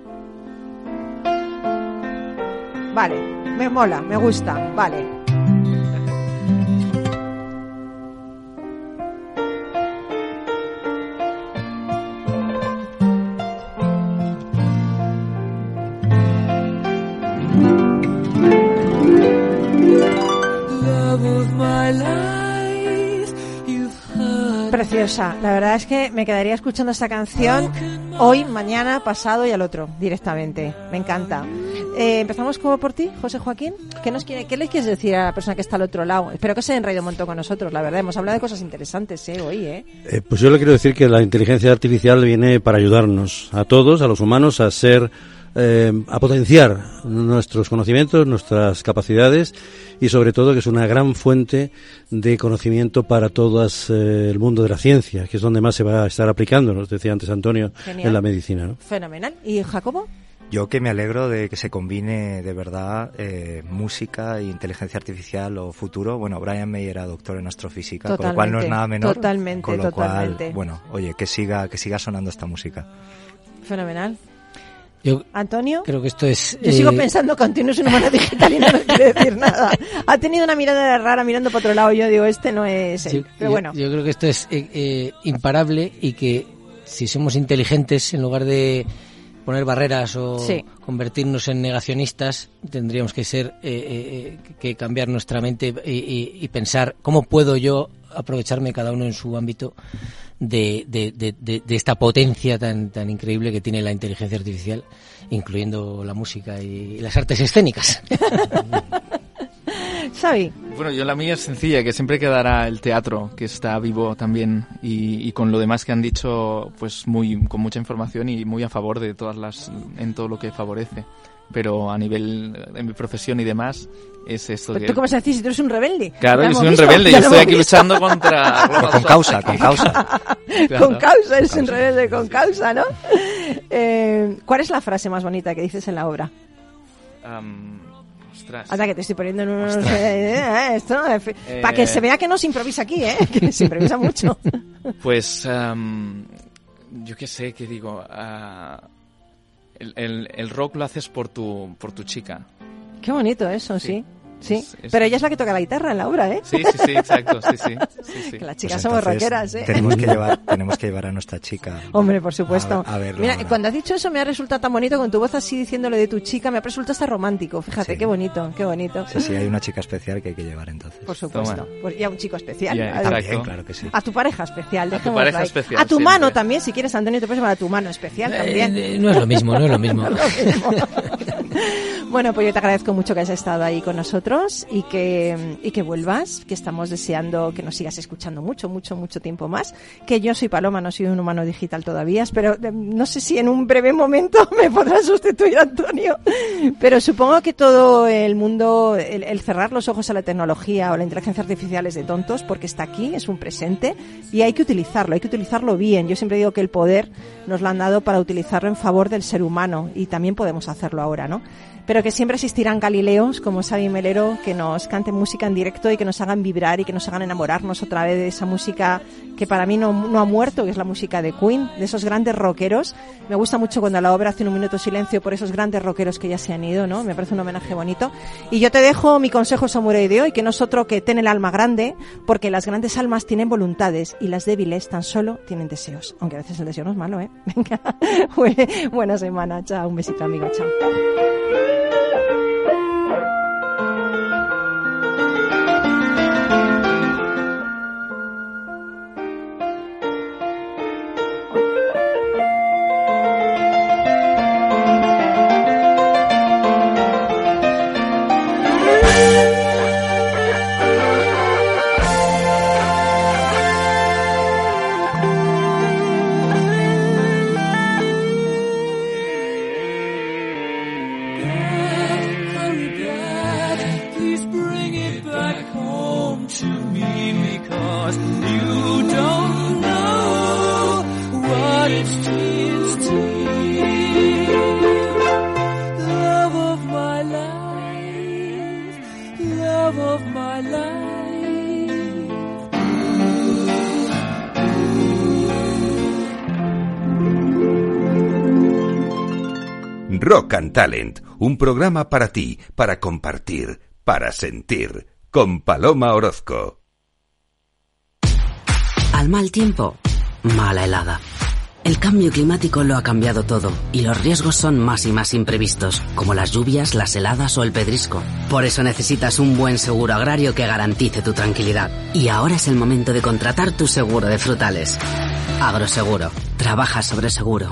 [SPEAKER 1] Vale, me mola, me gusta, vale. Preciosa. La verdad es que me quedaría escuchando esta canción hoy, mañana, pasado y al otro, directamente. Me encanta. Eh, empezamos como por ti, José Joaquín. ¿Qué, nos quiere, ¿Qué le quieres decir a la persona que está al otro lado? Espero que se hayan reído un montón con nosotros, la verdad. Hemos hablado de cosas interesantes ¿eh? hoy. Eh,
[SPEAKER 5] pues yo le quiero decir que la inteligencia artificial viene para ayudarnos a todos, a los humanos, a ser, eh, a potenciar nuestros conocimientos, nuestras capacidades y sobre todo que es una gran fuente de conocimiento para todo el mundo de la ciencia, que es donde más se va a estar aplicando, nos decía antes Antonio,
[SPEAKER 1] Genial.
[SPEAKER 5] en la medicina. ¿no?
[SPEAKER 1] Fenomenal. ¿Y Jacobo?
[SPEAKER 4] Yo que me alegro de que se combine de verdad eh, música e inteligencia artificial o futuro. Bueno, Brian May era doctor en astrofísica, con lo cual no es nada menor.
[SPEAKER 1] totalmente,
[SPEAKER 4] con lo
[SPEAKER 1] totalmente.
[SPEAKER 4] cual, bueno, oye, que siga, que siga sonando esta música.
[SPEAKER 1] Fenomenal.
[SPEAKER 3] Yo
[SPEAKER 1] ¿Antonio?
[SPEAKER 3] creo que esto es...
[SPEAKER 1] Yo sigo
[SPEAKER 3] eh,
[SPEAKER 1] pensando que Antonio es un humano digital y no nos quiere decir [LAUGHS] nada. Ha tenido una mirada rara mirando para otro lado y yo digo, este no es él.
[SPEAKER 3] Yo,
[SPEAKER 1] Pero bueno,
[SPEAKER 3] yo creo que esto es eh, eh, imparable y que si somos inteligentes, en lugar de poner barreras o
[SPEAKER 1] Sí.
[SPEAKER 3] convertirnos en negacionistas, tendríamos que ser eh, que cambiar nuestra mente y, y- y pensar cómo puedo yo aprovecharme cada uno en su ámbito de, de- de- de- de esta potencia tan, tan increíble que tiene la inteligencia artificial, incluyendo la música y las artes escénicas. [LAUGHS]
[SPEAKER 1] Xavi,
[SPEAKER 6] Bueno, yo la mía es sencilla, que siempre quedará el teatro, que está vivo también, y, y con lo demás que han dicho, pues muy, con mucha información y muy a favor de todas las, en todo lo que favorece. Pero a nivel de mi profesión y demás, es esto
[SPEAKER 1] ¿pero
[SPEAKER 6] que...
[SPEAKER 1] ¿tú cómo se decís si tú eres un rebelde?
[SPEAKER 6] Claro, yo soy un
[SPEAKER 1] visto,
[SPEAKER 6] rebelde, yo estoy aquí
[SPEAKER 1] visto.
[SPEAKER 6] luchando contra... [LAUGHS]
[SPEAKER 4] Pero con causa, con causa.
[SPEAKER 6] Claro.
[SPEAKER 1] Con causa, eres un rebelde con causa, ¿no? Eh, ¿Cuál es la frase más bonita que dices en la obra?
[SPEAKER 6] Am, ostras.
[SPEAKER 1] Anda, que te estoy poniendo en unos... [LAUGHS] Eh, esto,
[SPEAKER 6] Eh.
[SPEAKER 1] Para que se vea que no se improvisa aquí, ¿eh? [LAUGHS] Que se improvisa mucho.
[SPEAKER 6] Pues, am, yo qué sé, qué digo. ah, el, el- el rock lo haces por tu, por tu chica.
[SPEAKER 1] Qué bonito eso, sí.
[SPEAKER 6] Sí.
[SPEAKER 1] Sí,
[SPEAKER 6] Es- es-
[SPEAKER 1] pero ella es la que toca la guitarra en la obra, ¿eh?
[SPEAKER 6] Sí, sí, sí, exacto, sí, sí. [LAUGHS] sí, sí.
[SPEAKER 1] Que las
[SPEAKER 4] Pues
[SPEAKER 1] chicas somos rockeras, ¿eh?
[SPEAKER 4] Tenemos que llevar, [LAUGHS] tenemos que llevar a nuestra chica.
[SPEAKER 1] Hombre, por supuesto.
[SPEAKER 4] A, a verlo
[SPEAKER 1] Mira,
[SPEAKER 4] ahora.
[SPEAKER 1] cuando has dicho eso me ha resultado tan bonito con tu voz así diciéndole de tu chica, me ha resultado hasta romántico. Fíjate,
[SPEAKER 4] Sí.
[SPEAKER 1] qué bonito, qué bonito.
[SPEAKER 4] Sí, sí, hay una chica especial que hay que llevar entonces.
[SPEAKER 1] Por supuesto.
[SPEAKER 6] Toma.
[SPEAKER 1] Pues ya un chico especial. A-.
[SPEAKER 4] También, claro que sí.
[SPEAKER 1] A tu pareja especial,
[SPEAKER 6] tu
[SPEAKER 1] dejémoslo
[SPEAKER 6] pareja especial,
[SPEAKER 1] A tu
[SPEAKER 6] siempre.
[SPEAKER 1] mano también, si quieres, Antonio, te puedes llamar a tu mano especial también.
[SPEAKER 3] Eh, eh, no es lo mismo, no es lo [LAUGHS] mismo.
[SPEAKER 1] Bueno, pues yo te agradezco mucho que hayas estado ahí con nosotros y que, y que vuelvas, que estamos deseando que nos sigas escuchando mucho, mucho, mucho tiempo más. Que yo soy Paloma, no soy un humano digital todavía, pero no sé si en un breve momento [LAUGHS] me podrás sustituir, Antonio. Pero supongo que todo el mundo, el cerrar los ojos a la tecnología o la inteligencia artificial es de tontos porque está aquí, es un presente y hay que utilizarlo, hay que utilizarlo bien. Yo siempre digo que el poder nos lo han dado para utilizarlo en favor del ser humano y también podemos hacerlo ahora, ¿no? Pero que siempre existirán Galileos como Xavi Melero que nos canten música en directo y que nos hagan vibrar y que nos hagan enamorarnos otra vez de esa música que para mí no, no ha muerto, que es la música de Queen, de esos grandes rockeros. Me gusta mucho cuando la obra hace un minuto de silencio por esos grandes rockeros que ya se han ido, ¿no? Me parece un homenaje bonito. Y yo te dejo mi consejo samurai de hoy, que no es otro que ten el alma grande, porque las grandes almas tienen voluntades y las débiles tan solo tienen deseos. Aunque a veces el deseo no es malo, ¿eh? [LAUGHS] Venga, [LAUGHS] buena semana, chao, un besito amigo, chao.
[SPEAKER 2] Talent, un programa para ti, para compartir, para sentir, con Paloma Orozco.
[SPEAKER 8] Al mal tiempo, mala helada. El cambio climático lo ha cambiado todo y los riesgos son más y más imprevistos, como las lluvias, las heladas o el pedrisco. Por eso necesitas un buen seguro agrario que garantice tu tranquilidad. Y ahora es el momento de contratar tu seguro de frutales. Agroseguro. Trabaja sobre seguro.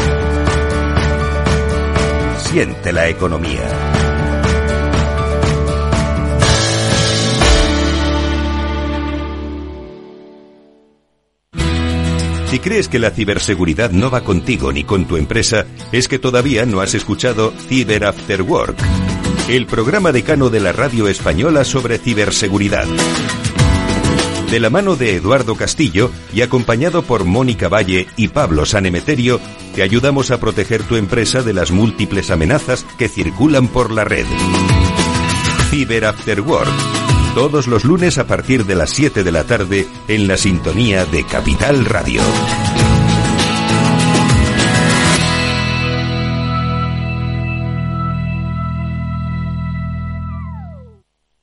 [SPEAKER 2] La economía. Si crees que la ciberseguridad no va contigo ni con tu empresa, es que todavía no has escuchado Cyber After Work, el programa decano de la radio española sobre ciberseguridad. De la mano de Eduardo Castillo y acompañado por Mónica Valle y Pablo Sanemeterio, te ayudamos a proteger tu empresa de las múltiples amenazas que circulan por la red. Cyber After Work. Todos los lunes a partir de las 7 de la tarde en la sintonía de Capital Radio.